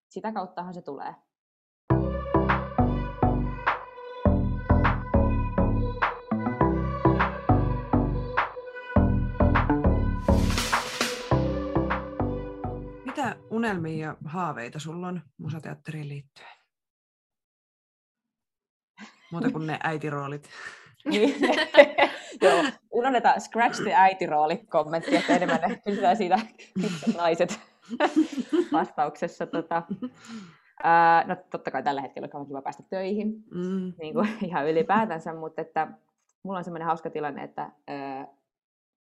sitä kauttahan se tulee. Unelmia ja haaveita sulla on musateatteriin liittyen? Muuta kuin ne äitiroolit. Niin. [LAUGHS] Joo, unohdetaan scratch the äitirooli kommentti, että enemmän ne kysytään siitä naiset [LAUGHS] vastauksessa. Tota, ää, no totta kai tällä hetkellä on kiva päästä töihin, mm. niin kuin [LAUGHS] ihan ylipäätänsä, mutta että mulla on semmoinen hauska tilanne, että ää,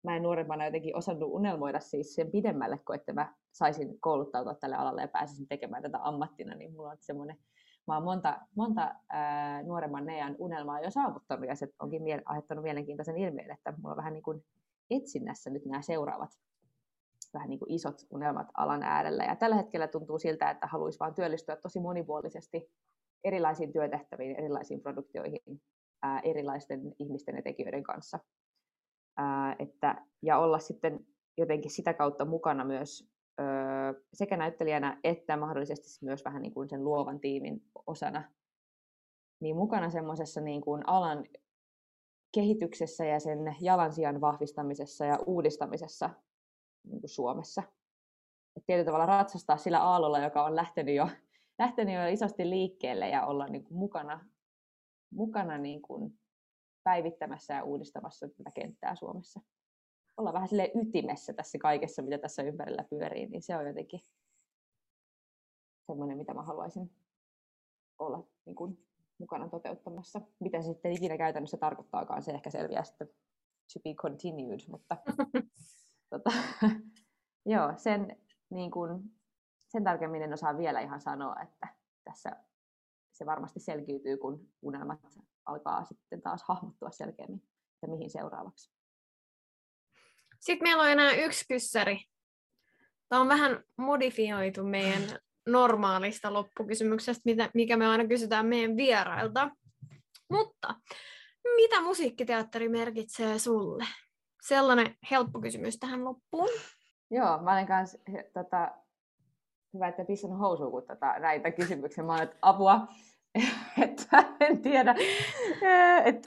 mä en nuorempana jotenkin osannut unelmoida siis sen pidemmälle, kun että mä saisin kouluttautua tälle alalle ja pääsisin tekemään tätä ammattina, niin mulla on semmoinen mä oon monta, monta ää, nuoremman Nean unelmaa jo saavuttanut ja se onkin mie- aiheuttanut mielenkiintoisen ilmiön, että mulla on vähän niin kuin etsinnässä nyt nämä seuraavat vähän niin kuin isot unelmat alan äärellä. Ja tällä hetkellä tuntuu siltä, että haluaisi vaan työllistyä tosi monipuolisesti erilaisiin työtehtäviin, erilaisiin produktioihin, ää, erilaisten ihmisten ja tekijöiden kanssa. Ää, että, ja olla sitten jotenkin sitä kautta mukana myös sekä näyttelijänä että mahdollisesti myös vähän niin kuin sen luovan tiimin osana, niin mukana semmoisessa niin kuin alan kehityksessä ja sen jalansijan vahvistamisessa ja uudistamisessa niin kuin Suomessa. Et tietyllä tavalla ratsastaa sillä aallolla, joka on lähtenyt jo, [LAUGHS] lähtenyt jo isosti liikkeelle ja olla niin kuin mukana, mukana niin kuin päivittämässä ja uudistamassa tätä kenttää Suomessa olla vähän sille ytimessä tässä kaikessa, mitä tässä ympärillä pyörii, niin se on jotenkin semmoinen, mitä mä haluaisin olla niin kuin, mukana toteuttamassa. Mitä se sitten ikinä käytännössä tarkoittaakaan, se ehkä selviää sitten to be continued, mutta [LAUGHS] tota, [LAUGHS] joo, sen, niin kuin, sen tarkemmin en osaa vielä ihan sanoa, että tässä se varmasti selkiytyy, kun unelmat alkaa sitten taas hahmottua selkeämmin, että mihin seuraavaksi. Sitten meillä on enää yksi kyssäri. Tämä on vähän modifioitu meidän normaalista loppukysymyksestä, mikä me aina kysytään meidän vierailta. Mutta mitä musiikkiteatteri merkitsee sulle? Sellainen helppo kysymys tähän loppuun. Joo, mä olen kanssa tota, hyvä, että pissannut housuun, kun tota, näitä kysymyksiä. Mä olen, että apua, [LAUGHS] että en tiedä. Et,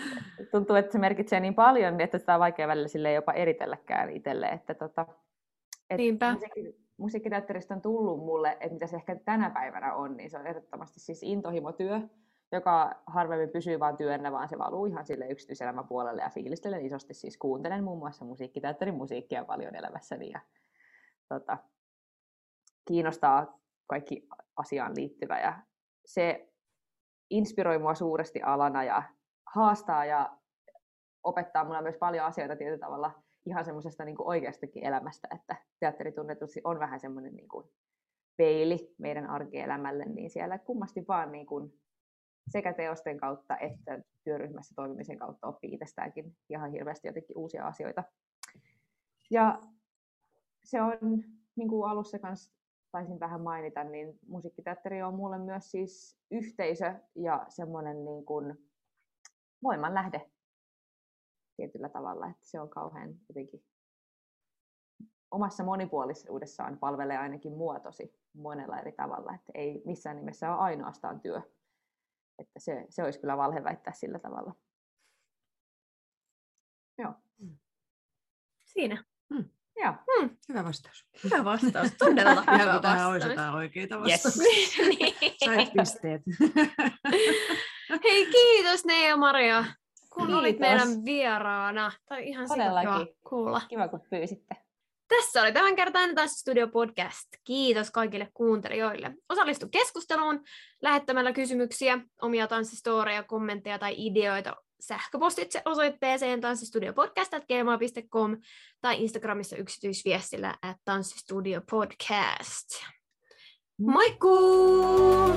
tuntuu, että se merkitsee niin paljon, että sitä on vaikea välillä sille jopa eritelläkään itselle. Että tota, et Niinpä. Musiikki, musiikkiteatterista on tullut mulle, että mitä se ehkä tänä päivänä on, niin se on ehdottomasti siis intohimotyö, joka harvemmin pysyy vain työnä, vaan se valuu ihan sille yksityiselämän puolelle ja fiilistelen isosti. Siis kuuntelen muun muassa musiikkiteatterin musiikkia paljon elämässäni ja tota, kiinnostaa kaikki asiaan liittyvä ja se inspiroi mua suuresti alana ja haastaa ja opettaa mulle myös paljon asioita tietyllä tavalla ihan semmoisesta niin oikeastakin elämästä, että teatteri tunnetusti on vähän semmoinen niin kuin peili meidän arkielämälle, niin siellä kummasti vaan niin kuin sekä teosten kautta että työryhmässä toimimisen kautta oppii itsestäänkin ihan hirveästi jotenkin uusia asioita. Ja se on, niin kuin alussa kanssa taisin vähän mainita, niin musiikkiteatteri on mulle myös siis yhteisö ja semmoinen niin kuin voimanlähde tietyllä tavalla, että se on kauhean jotenkin omassa monipuolisuudessaan palvelee ainakin mua tosi monella eri tavalla, että ei missään nimessä ole ainoastaan työ. Että se, se olisi kyllä valhe väittää sillä tavalla. Joo. Siinä. Joo. Hmm. Hyvä vastaus. Hyvä vastaus, todella hyvä Ihan kun tähän vastaus. olisi jotain oikeita Yes. vastauksia. niin. [LAUGHS] Sait pisteet. [LAUGHS] Hei, kiitos ne ja Maria, kun olit Kiitos. meidän vieraana. Tämä oli ihan kiva kuulla. Kiva, kun pyysitte. Tässä oli tämänkertainen Tanssistudio podcast. Kiitos kaikille kuuntelijoille. Osallistu keskusteluun lähettämällä kysymyksiä, omia tanssistoreja, kommentteja tai ideoita sähköpostitse osoitteeseen tanssistudiopodcast.gmail.com tai Instagramissa yksityisviestillä at tanssistudiopodcast. Moikkuu!